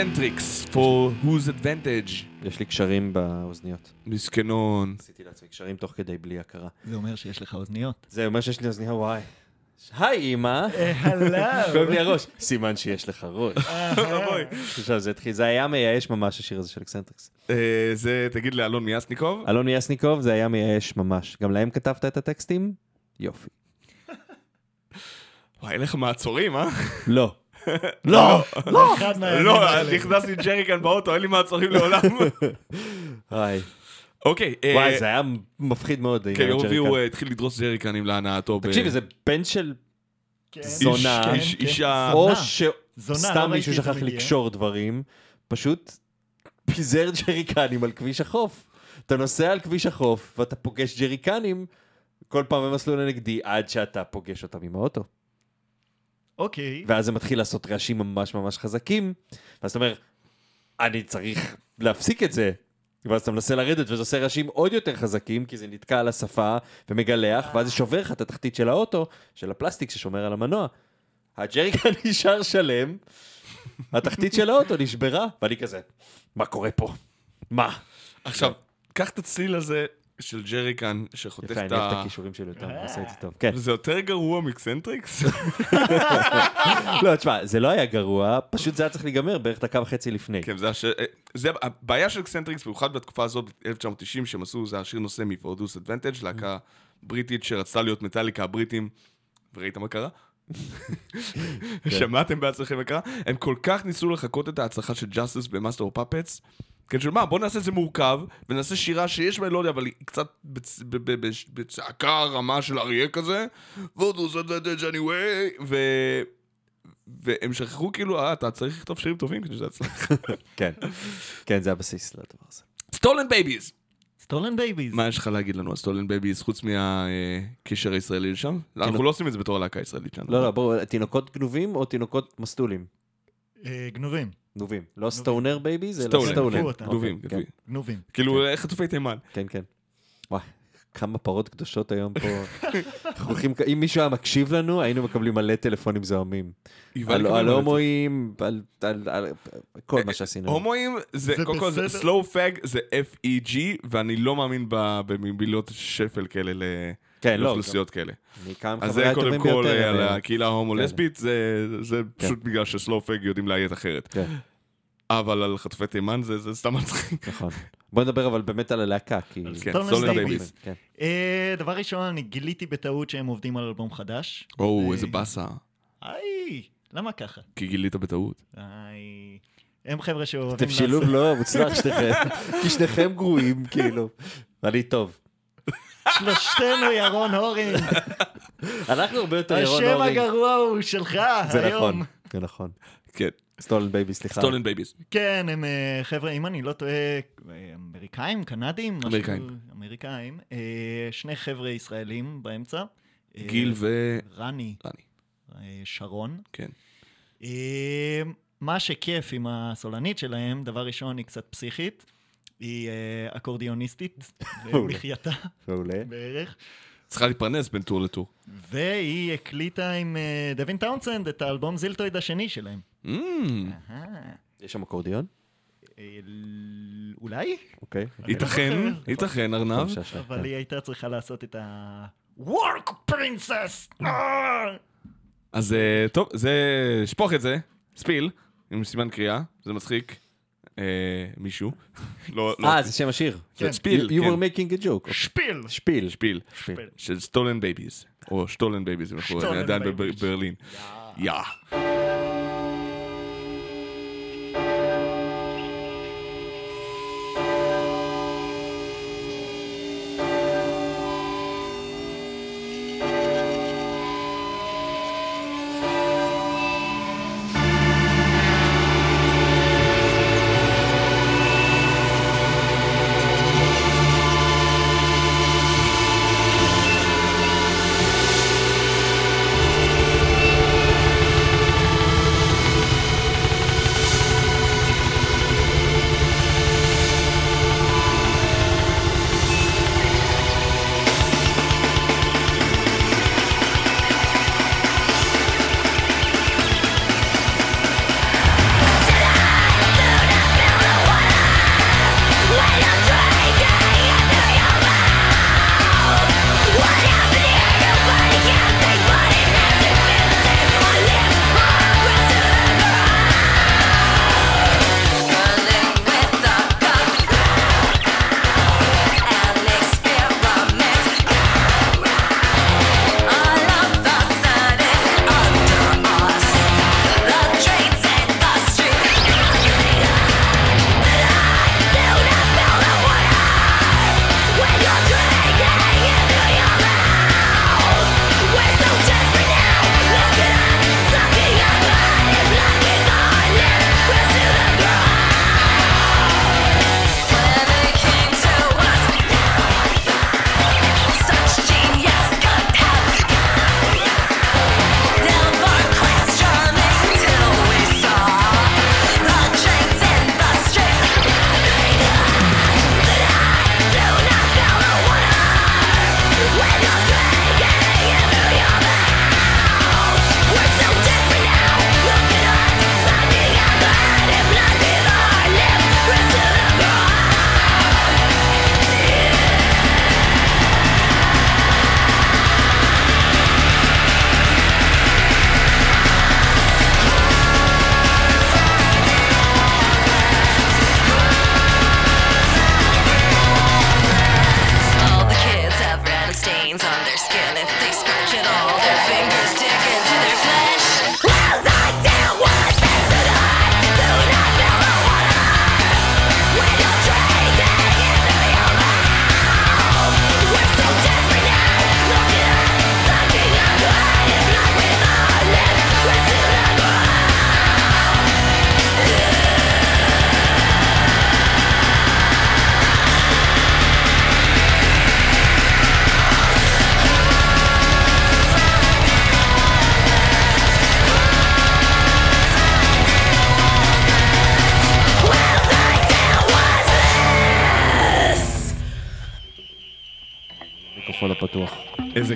Xentrix, for whose advantage. יש לי קשרים באוזניות. מסכנון. עשיתי לעצמי קשרים תוך כדי בלי הכרה. זה אומר שיש לך אוזניות. זה אומר שיש לי אוזניה וואי. היי אמא, הלו. כואב לי הראש. סימן שיש לך ראש. זה התחיל, זה היה מייאש ממש השיר הזה של Xentrix. אה, זה, תגיד לאלון מיאסניקוב. אלון יסניקוב זה היה מייאש ממש. גם להם כתבת את הטקסטים? יופי. וואי, אין לך מעצורים, אה? לא. לא! לא. לא, האלה. נכנסתי עם ג'ריקן באוטו, אין לי מעצורים לעולם. היי. אוקיי, אה, וואי, זה היה מפחיד מאוד. כן, יורבי של הוא. אה, התחיל לדרוס ג'ריקנים להנאתו. תקשיב, זה בן של כן. זונה. כן, איש- כן. אישה- או לא שסתם ראיתי מישהו שכח. לקשור דברים, פשוט פיזר ג'ריקנים על כביש החוף. אתה נוסע על כביש החוף ואתה פוגש ג'ריקנים כל פעם במסלול הנגדי עד שאתה פוגש אותם עם האוטו. אוקיי. ואז זה מתחיל לעשות רעשים ממש ממש חזקים, ואז אתה אומר, אני צריך להפסיק את זה. ואז אתה מנסה לרדת וזה עושה רעשים עוד יותר חזקים, כי זה נתקע על השפה ומגלח, ואז זה שובר לך את התחתית של האוטו, של הפלסטיק ששומר על המנוע. הג'ריקן נשאר שלם, התחתית של האוטו נשברה, ואני כזה, מה קורה פה? מה? עכשיו, קח את הצליל הזה של ג'ריקן שחוטף יפה, את אני אוהב את ה... הכישורים שלו יותר, אני עושה את זה טוב. כן. זה יותר גרוע מ Xentrix? לא, תשמע, זה לא היה גרוע, פשוט זה היה צריך להיגמר בערך דקה וחצי לפני. כן, זה הש... זה הבעיה של Xentrix, במיוחד בתקופה הזאת, ב-1990, שהם עשו, זה השיר נושא מ For Whose Advantage, להקה בריטית שרצתה להיות מטאליקה הבריטים, וראית מה קרה? שמעתם בעצמכם מה קרה? הם כל כך ניסו לחקות את ההצלחה של Justice ב Master of Puppets, כן, של מה, בוא נעשה את זה מורכב, ונעשה שירה שיש בה, לא יודע, אבל היא קצת בצ- בצעקה רמה של אריה כזה, For Whose Advantage anyway, ו... והם שכחו כאילו, אה, אתה צריך לכתוב שירים טובים כדי שזה יצליח. כן, כן, זה הבסיס לדבר הזה. Stolen Babies! Stolen Babies. מה יש לך להגיד לנו על Stolen Babies חוץ מהקשר הישראלי לשם? אנחנו לא עושים את זה בתור הלהקה הישראלית שלנו. לא, לא, בואו, תינוקות גנובים או תינוקות מסטולים? אה, גנובים. גנובים. לא stoner babies, אלא stolen, stolen. גנבו אותם. גנובים, אוקיי, גנובים. גנובים. כאילו חטופי תימן. כן, כן. וואי, כמה פרות קדושות היום פה. הולכים, אם מישהו היה מקשיב לנו, היינו מקבלים מלא טלפונים זועמים. על הומואים, על- כל מה שעשינו. הומואים זה, זה קודם כל, זה slow fag זה F-E-G, ואני לא מאמין ב- במילות שפל כאלה ל- כן, לא, לאוכלוסיות כאלה. אז זה קודם כל אה, על הקהילה ההומו-לסבית, זה זה פשוט בגלל ש Slough Feg יודעים לאיית אחרת. אבל על חטופי תימן זה זה סתם מצחיק. נכון. בוא נדבר אבל באמת על הלהקה, כי... כן, Babies. Babies. כן. אה, דבר ראשון, אני גיליתי בטעות שהם עובדים על אלבום חדש. או, אה, איזה באסה. היי, למה ככה? כי גילית בטעות. היי. הם חבר'ה שאוהבים אתם שילוב לא מוצלח שניכם, כי שניכם גרועים, כאילו. אני טוב. שלושתנו ירון הורינג. אנחנו הרבה יותר ירון השם הורינג. הגרוע הוא שלך זה היום. נכון, זה נכון. כן. סטולן בייבי, סליחה. סטולן בייביז. כן, הם אה, חבר'ה, אם אני לא טועה, אה, אמריקאים, קנדים? משהו- אמריקאים. אמריקאים. אה, שני חבר'ה ישראלים באמצע. גיל ו... רני, רני. שרון. כן. מה שכיף עם הסולנית שלהם, דבר ראשון, היא קצת פסיכית. היא אקורדיוניסטית, במחייתה מעולה. בערך. צריכה להתפרנס בין tour ל tour. והיא הקליטה עם דווין טאונסנד את האלבום זילטויד השני שלהם. אהה. יש שם אקורדיון? אה, אולי? אוקיי. ייתכן, לא זוכר. ייתכן, ארנב. אבל כן. היא הייתה צריכה לעשות את ה... War Princess! אה! אז אה, טוב, זה... שפוך את זה, Spill, עם סימן קריאה, זה מצחיק. אה, מישהו. לא, לא. אה, זה שם השיר. כן. Spill, You כן. were making a joke. שפיל! שפיל. שפיל. שפיל. של Stolen Babies. או שטולן Babies, אם אנחנו עדיין. בברלין. יא.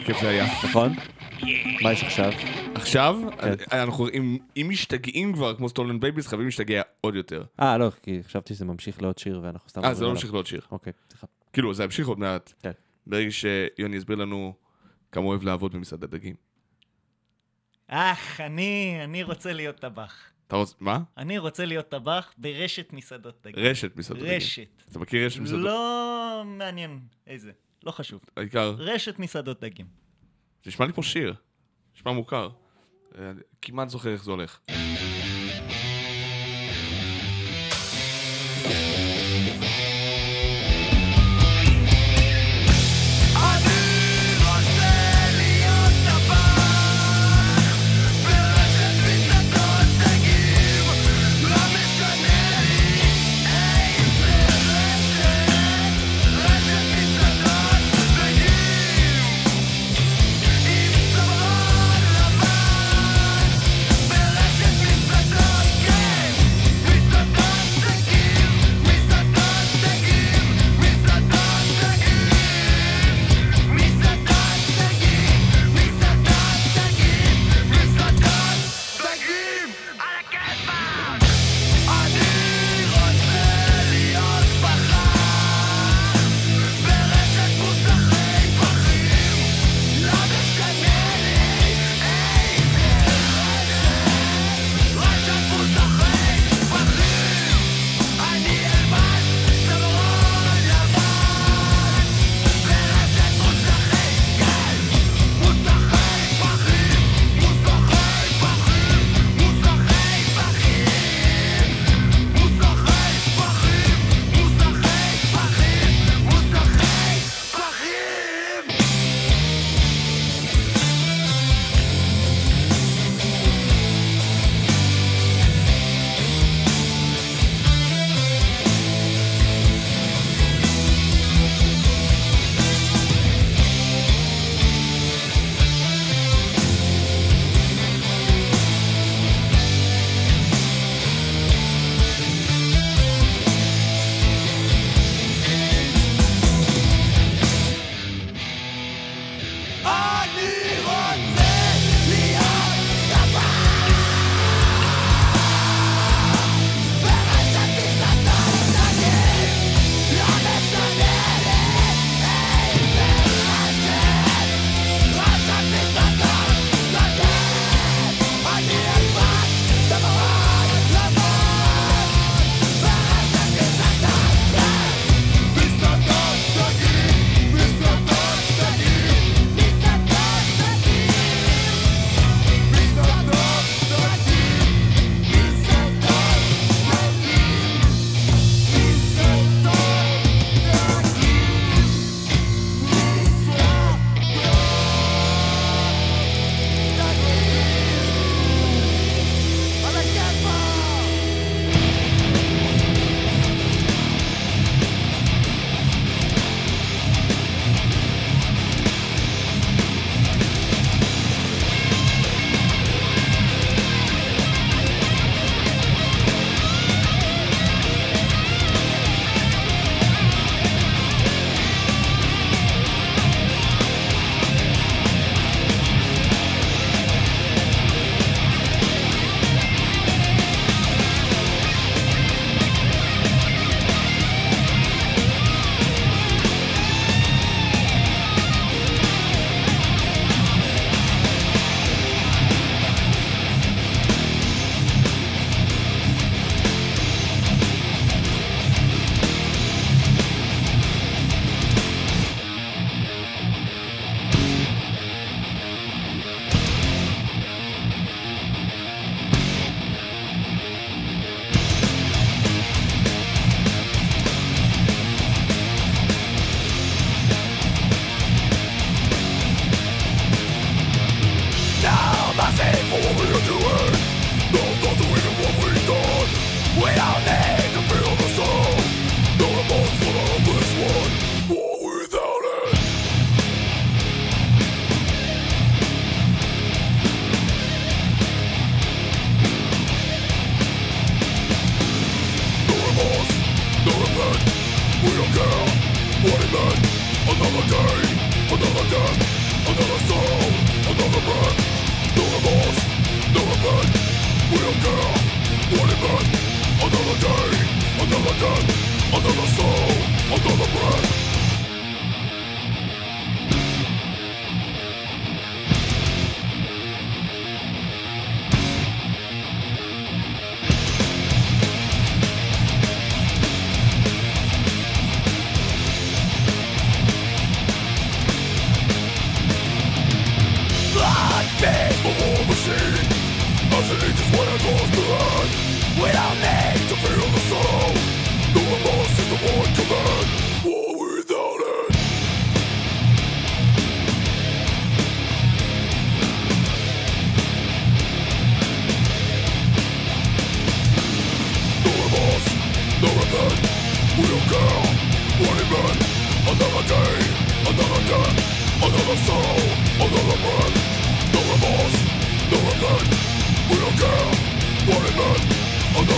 כיף זה היה. נכון? מה יש עכשיו? עכשיו, כן. אנחנו, אם, אם משתגעים כבר כמו Stolen Babies, חייבים להשתגע עוד יותר. אה, לא, כי חשבתי שזה ממשיך לעוד שיר ואנחנו סתם... אה, זה לא ממשיך לעוד שיר. אוקיי, סליחה. כאילו, זה ימשיך עוד מעט. כן. ברגע שיוני יסביר לנו כמה הוא אוהב לעבוד במסעדת דגים. אך, אני, אני רוצה להיות טבח. אתה רוצה, מה? אני רוצה להיות טבח ברשת מסעדות דגים. רשת מסעדת דגים. רשת. אתה מכיר רשת מסעדות? לא מעניין איזה, לא חשוב. העיקר, רשת מסעדות דגים. זה נשמע לי פה שיר. נשמע מוכר. אה, כמעט זוכר איך זה הולך.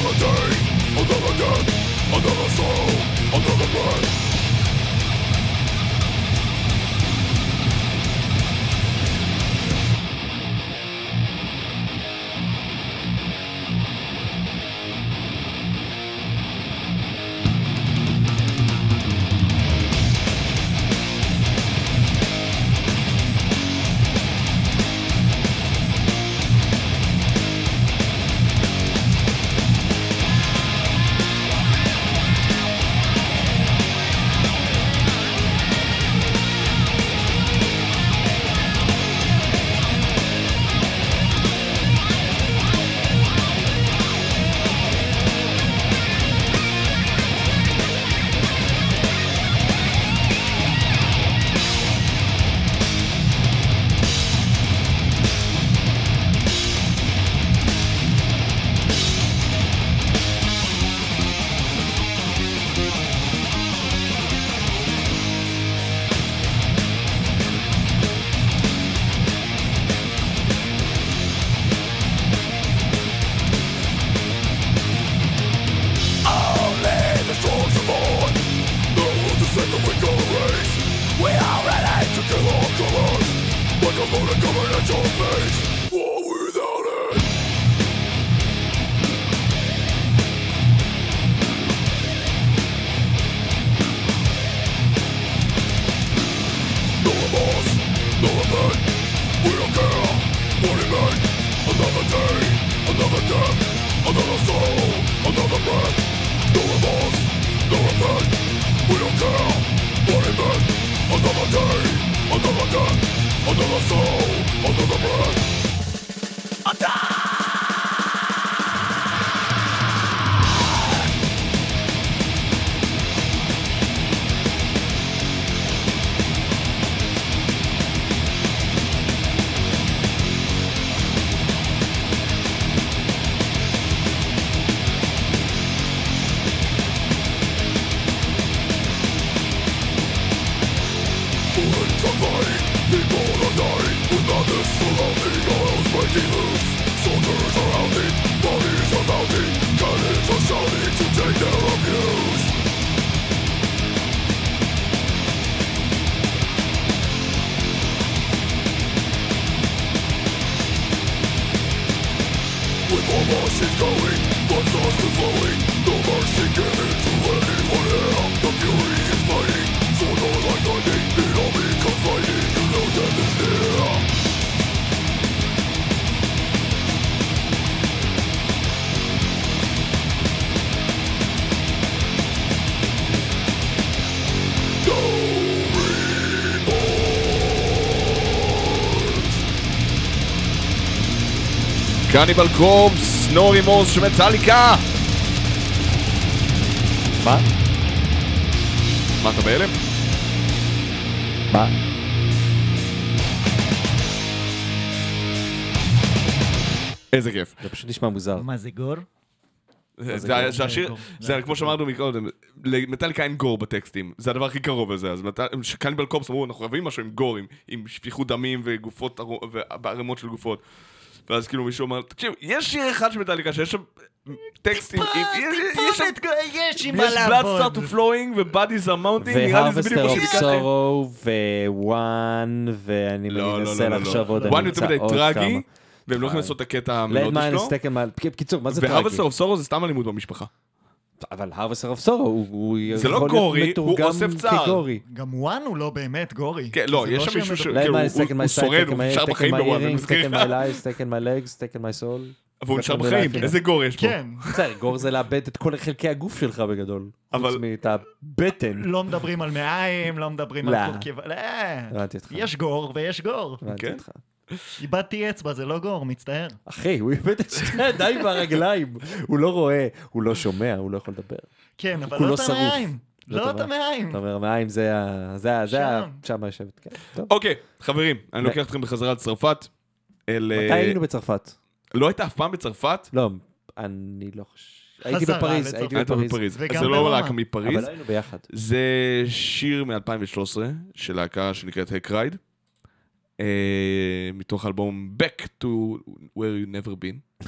Another day, another death, another soul, another breath. קניבל קורפס, נו רימורס של מטאליקה! מה? מה, אתה בהלם? מה? איזה כיף. זה פשוט נשמע מוזר. מה זה גור? זה- זה זה השיר. זה כמו שאמרנו מקודם, למטאליקה אין גור בטקסטים, זה הדבר הכי קרוב לזה, אז קניבל קורפס אמרו, אנחנו אוהבים משהו עם גור, עם- שפיכות דמים וגופות, וערימות של גופות. ואז כאילו מישהו אמר, תקשיב, יש שיר אחד של מטאליקה שיש שם טקסטים, יש- יש שם... יש לעבוד. start to flowing ו-Bodies are mounting, נראה לי זה בדיוק והרווסטר מה אוף שביקשתי. סורו, ווואן, ואני לא, מנסה לא, לחשוב לא. עוד, וואן אני מדי עוד כמה. והם לא יכולים לעשות את הקטע המלודי שלו. בקיצור, מה זה טרגי? והרווסטר אוף סורו זה סתם אלימות במשפחה. אבל הרווסטר אוף סורו, הוא- זה לא יכול להיות גורי, הוא מתורגם אוסף צער. כגורי. גם וואן הוא לא באמת גורי. כן, לא, זה יש שם שהם מישהו ש- הוא- שורד, הוא נשאר בחיים בוואן, אני מזכיר טקן לך. מי לייס, טקן מי לגס, טקן מי סול. והוא נשאר בחיים, איזה גור יש פה. כן, בסדר, גור זה לאבד את כל חלקי הגוף שלך בגדול. אבל- חוץ מאת הבטן. לא מדברים על מעיים, לא מדברים לא. על. לא. הבנתי אותך. יש גור ויש גור. הבנתי כן? אותך. איבדתי אצבע, זה לא גור, מצטער. אחי, הוא איבד את שתי הידיים והרגליים. הוא לא רואה, הוא לא שומע, הוא לא יכול לדבר. כן, אבל כולו לא את. המעיים. לא לא את המעיים. אתה אומר, מים זה ה... זה ה... זה ה... שם. יושבת, כן. טוב. אוקיי, חברים, אני לוקח אתכם בחזרה לצרפת. אל... מתי אה, היינו בצרפת? לא היית אף פעם בצרפת? לא, אני לא חושב. הייתי בפריז. הייתי היית בפריז. זה לא. רק מפריז. אבל היינו ביחד. זה שיר מ-2013 של להקה שנקראת Hack Ride. אה, מתוך האלבום Back to Where You Never Been.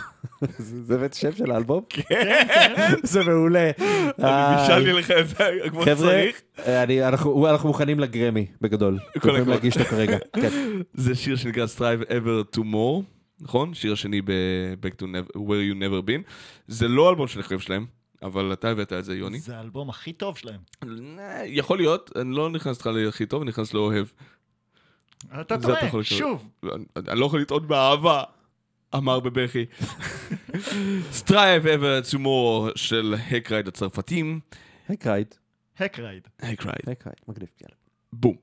זה באמת שם של האלבום? כן, כן. זה מעולה. אני בישלתי לך את זה כמו חבר'ה, שצריך. אני- אנחנו אנחנו מוכנים לגרמי, בגדול. יכולים. להגיש אותו כרגע. כן. זה שיר שנקרא Strive Ever to More, נכון? שיר השני ב-Back to Where You Never Been. זה לא אלבום שאני חושב שלהם, אבל אתה הבאת את זה, יוני. זה האלבום הכי טוב שלהם. אה, יכול להיות, אני לא נכנס איתך להכי טוב, אני נכנס לאוהב. אתה טועה. שוב. אני אני לא יכול לטעות באהבה, אמר בבכי. Strive Ever to More של הקרייד הצרפתים. הקרייד. הקרייד. היי קרייד. מגניב. יאללה. בום.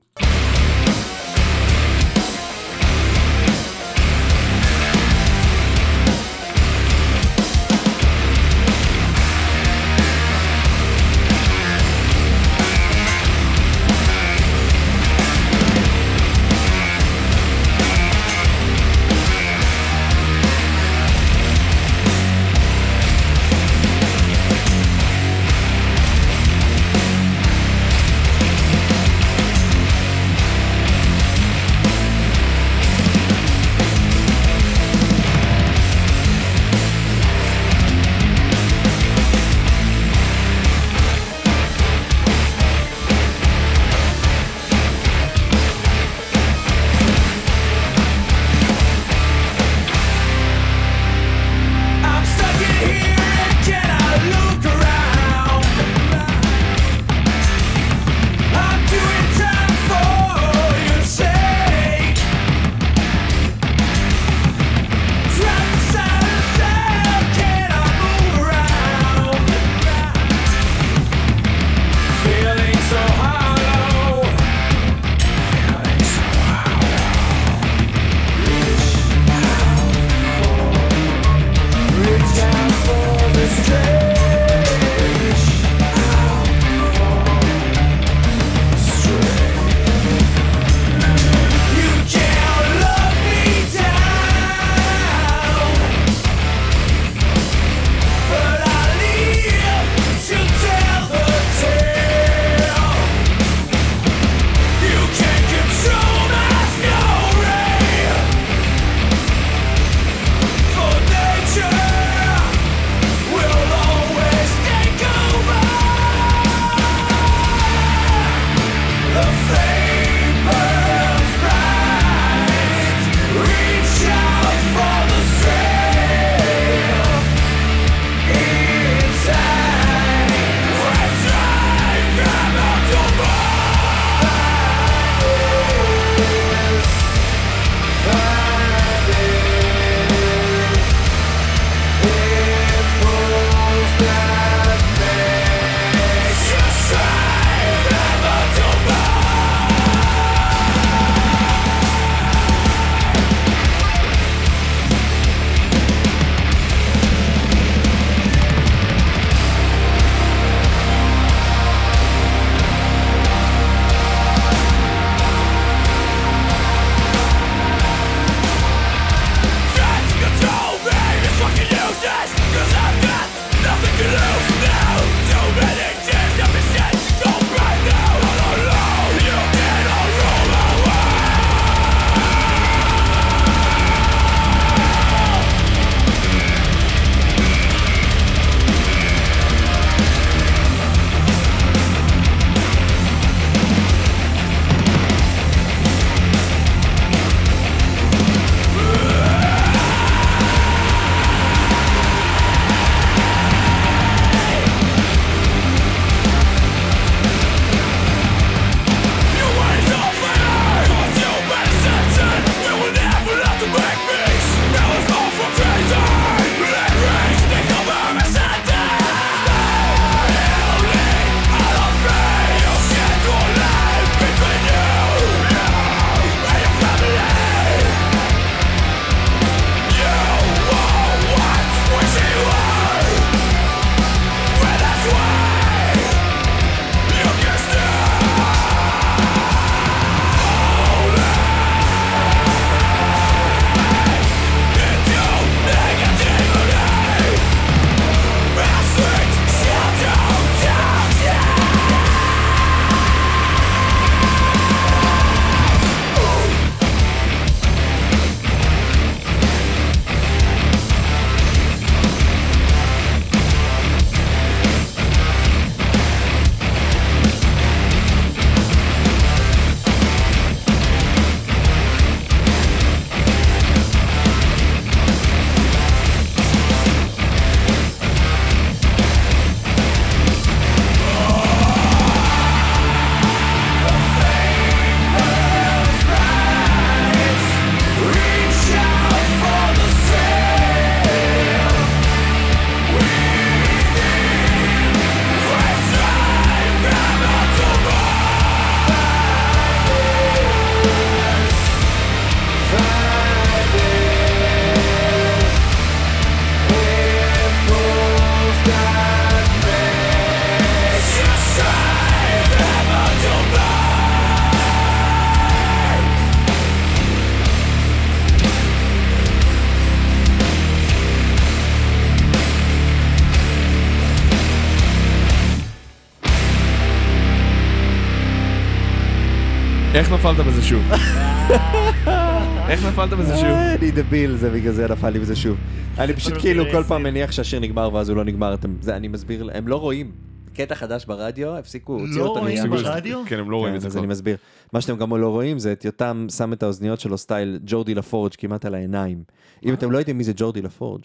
נפלת בזה שוב? איך נפלת בזה שוב? אה, אני דביל, זה בגלל זה נפל לי בזה שוב. אני פשוט כאילו כל. פעם מניח שהשיר נגמר ואז הוא לא נגמר, אתם- זה אני מסביר, הם לא רואים. קטע חדש ברדיו, הפסיקו, הוציאו לא אותו רואים לים. ברדיו? כן, הם לא רואים כן, את זה אז אני. מסביר. מה שאתם גם לא רואים זה את יותם שם את האוזניות שלו סטייל ג'ורדי לפורג' כמעט על העיניים. אם אתם לא יודעים מי זה ג'ורדי לפורג',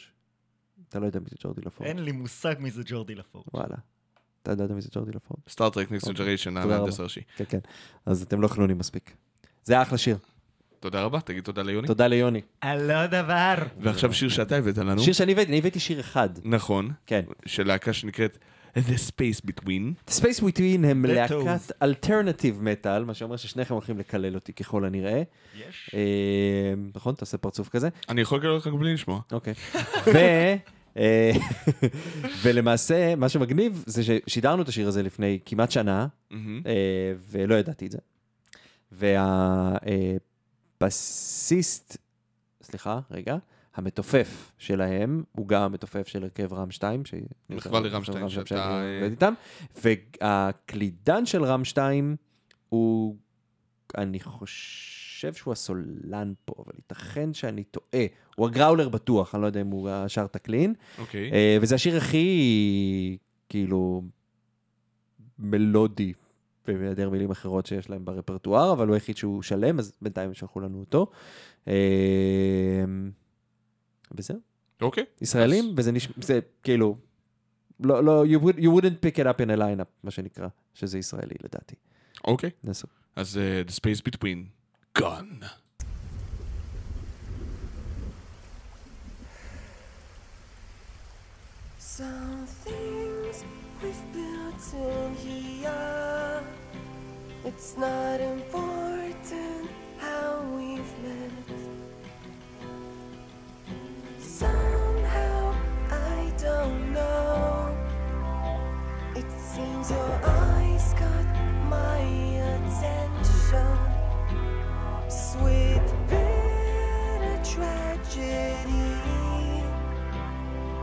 אתה לא יודע מי זה ג'ורדי לפורג'. אין לי מושג מי זה ג'ורדי לפור. וואלה. אתה יודע מי זה ג'ורדי לפורג'? Star Trek Next Generation, תודה המהנדס. הראשי. כן, כן. אז אתם לא חנונים מספיק. זה אחלה שיר. תודה רבה, תגיד תודה ליוני. תודה ליוני. על לא דבר. ועכשיו שיר שאתה הבאת לנו. שיר שאני הבאתי, אני הבאתי שיר אחד. נכון. כן. של להקה שנקראת The Space Between. Space Between הם The להקת alternative metal, מה שאומר ששניכם הולכים לקלל אותי ככל הנראה. יש. אה, נכון? תעשה פרצוף כזה. אני יכול לקרוא לך גם בלי לשמוע. אוקיי. אה, ולמעשה, מה שמגניב זה ששידרנו את השיר הזה לפני כמעט שנה. אה, ולא ידעתי את זה. והבסיסט, סליחה, רגע, המתופף שלהם הוא גם המתופף של הרכב רם 2, ש... מחווה לרם 2 שאתה, אה, עובד איתם, והקלידן של רם 2 הוא, אני חושב שהוא הסולן פה, אבל ייתכן שאני טועה. הוא הגראולר בטוח, אני לא יודע אם הוא שר את הקלין. אוקיי. אה, וזה השיר הכי, כאילו, מלודי, בהיעדר מילים אחרות שיש להם ברפרטואר, אבל הוא היחיד שהוא שלם, אז בינתיים הם שלחו לנו אותו. אה, וזהו, אוקיי. ישראלים, וזה נשמע, זה כאילו, לא, לא, you, would, you wouldn't pick it up in a lineup, מה שנקרא, שזה ישראלי לדעתי. אוקיי. נסו. אז אה, The Space Between. Gone. Some things we've built in here. It's not important how we've met. Somehow I don't know. It seems your eyes got my attention. Tragedy.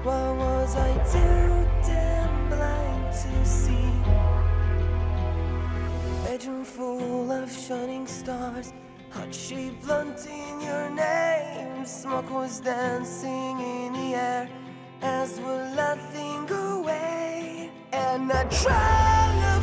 What was I too damn blind to see? Bedroom full of shining stars, heart shaped blunting your name. Smoke was dancing in the air as we're laughing away. And a trail of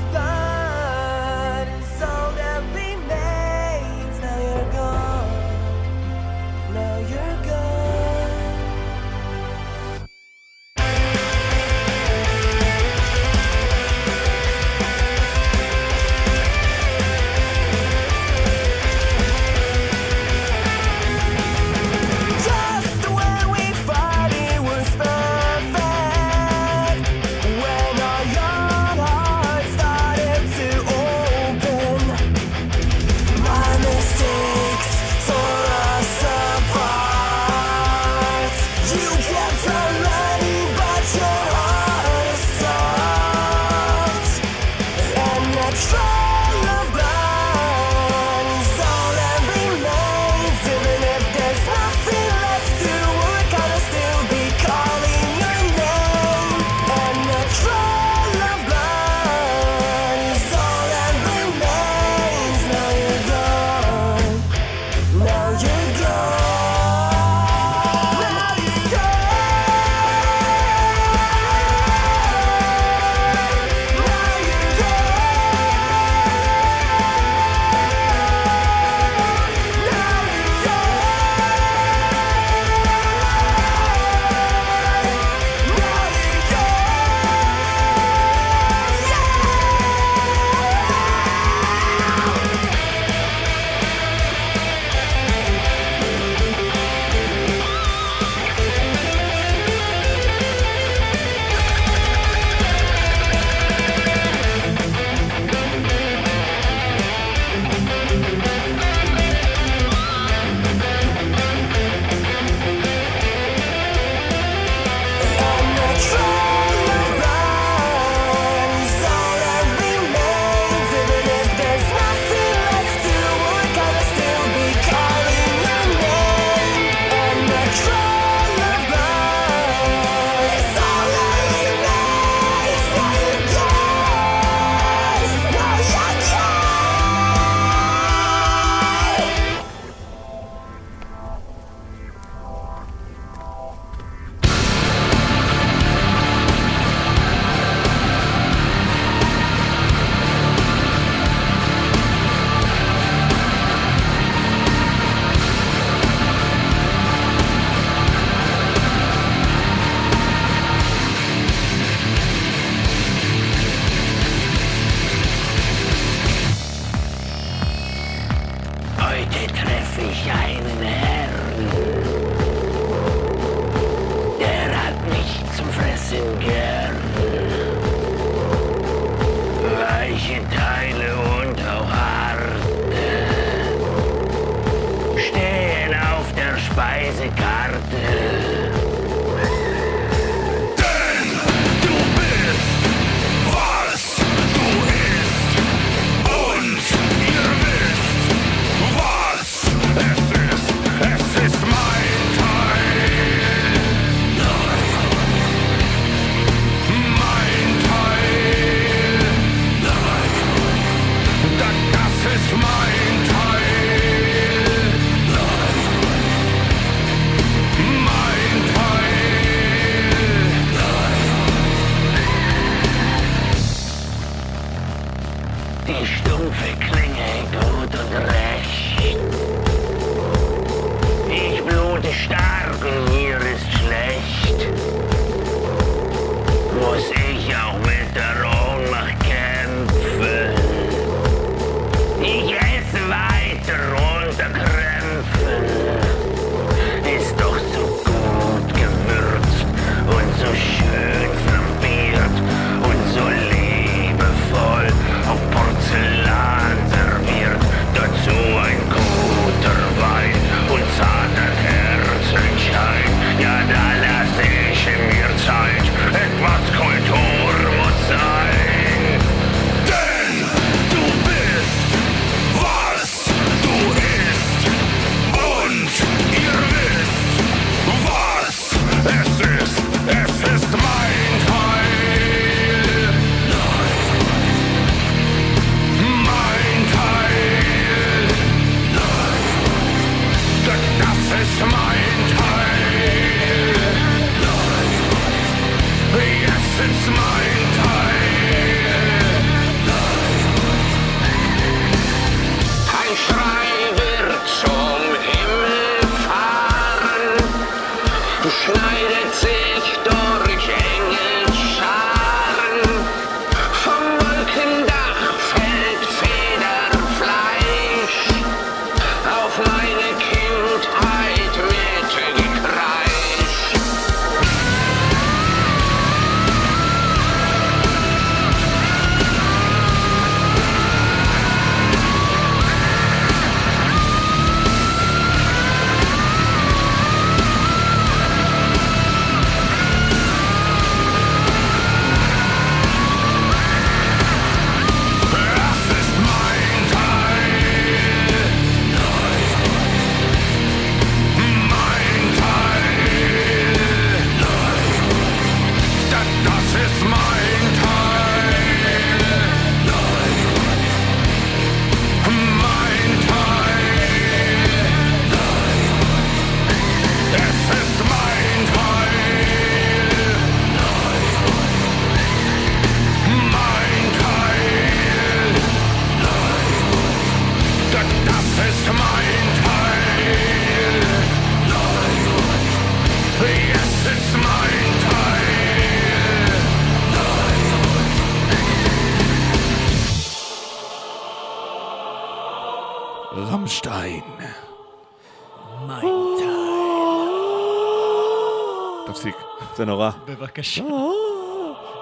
בבקשה.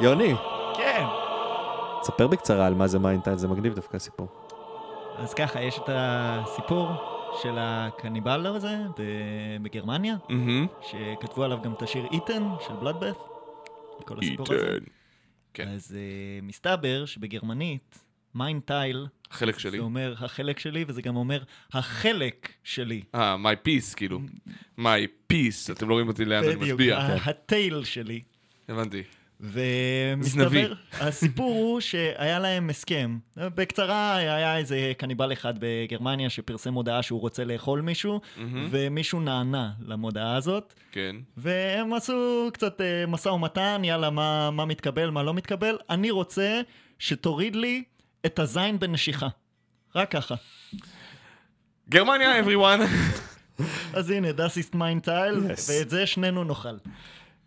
יוני, כן. תספר בקצרה על מה זה Mein Teil, זה מגניב דווקא הסיפור. אז ככה, יש את הסיפור של הקניבל הזה בגרמניה. שכתבו עליו גם את השיר Eaten של Bloodbath. כל הסיפור הזה. Eaten. כן. אז אה, מסתבר שבגרמנית, Mein Teil, החלק שלי. זה אומר החלק שלי, וזה גם אומר החלק שלי. אה, my piece, כאילו. my piece, אתם לא רואים אותי לאן אני בדיוק, מצביע. ה- הטייל שלי. הבנתי. ומסתבר, הסיפור הוא שהיה להם הסכם. בקצרה, היה איזה קניבל אחד בגרמניה שפרסם הודעה שהוא רוצה לאכול מישהו, ומישהו נענה למודעה הזאת, כן. והם עשו קצת אה, משא ומתן, יאללה, מה, מה מתקבל, מה לא מתקבל. אני רוצה שתוריד לי את הזין בנשיכה. רק ככה. גרמניה, everyone. אז הנה, das ist mein Teil, Yes. ואת זה שנינו נאכל.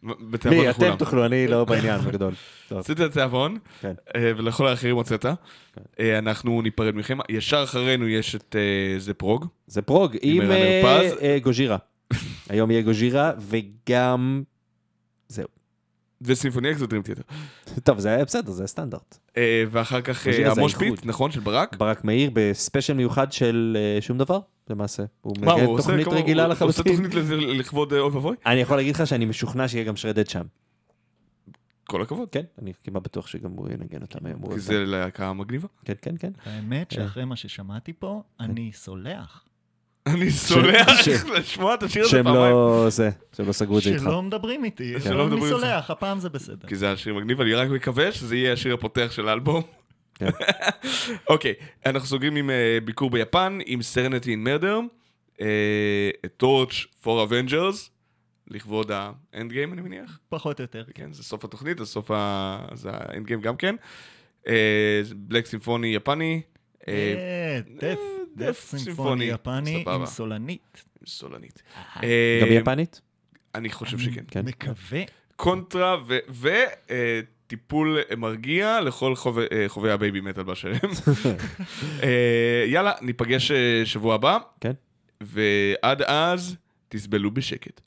בתיאבון מי, לכולם. אתם תאכלו, אני לא בעניין, בגדול. טוב. עשית את התיאבון, כן. אה, ולכל האחרים הוצאת. אה, אנחנו ניפרד מכם. ישר אחרינו יש את אה, זה פרוג. זה פרוג עם גוז'ירה. היום יהיה גוז'ירה, וגם... זהו. וסימפוניה אקזוטרים תיאטר. טוב, זה היה בסדר, זה הסטנדרט. אה, ואחר כך אה, ה Moshpit, האיחוד. נכון? של ברק. ברק מאיר בספיישל מיוחד של אה, שום דבר, למעשה. הוא עושה תוכנית רגילה הוא עושה לחלוטין. תוכנית לזה לכבוד אוי ואבוי? אני יכול להגיד לך שאני משוכנע שיהיה גם Shredhead שם. כל הכבוד. כן, אני כמעט בטוח שגם הוא ינגן אותם היום. כי זה להקה מגניבה. כן, כן, כן. האמת שאחרי מה ששמעתי פה, אני סולח. אני סולח לשמוע את השיר הזה שהם פעמיים. לא... זה, שהם לא סגרו את זה איתך. שלא מדברים איתי, שלא אני מדברים איתך. סולח, הפעם זה בסדר. כי זה השיר מגניב, אני רק מקווה שזה יהיה השיר הפותח של האלבום. כן. אוקיי, אנחנו סוגרים עם אה, ביקור ביפן, עם Serenity in Murder, Torch for Avengers, לכבוד ה Endgame אני מניח. פחות או יותר. כן, זה סוף התוכנית, אז סוף ה... זה ה Endgame גם כן. black סימפוני יפני. אה, אה, death, אה, סימפוני יפני. עם סולנית. סולנית. גם אה, יפנית? אני חושב שכן. כן. מקווה. קונטרה וטיפול מרגיע לכל חובבי- אה, ה Babymetal באשר הם. אה, יאללה, ניפגש אה, שבוע הבא, כן. ועד אז תסבלו בשקט.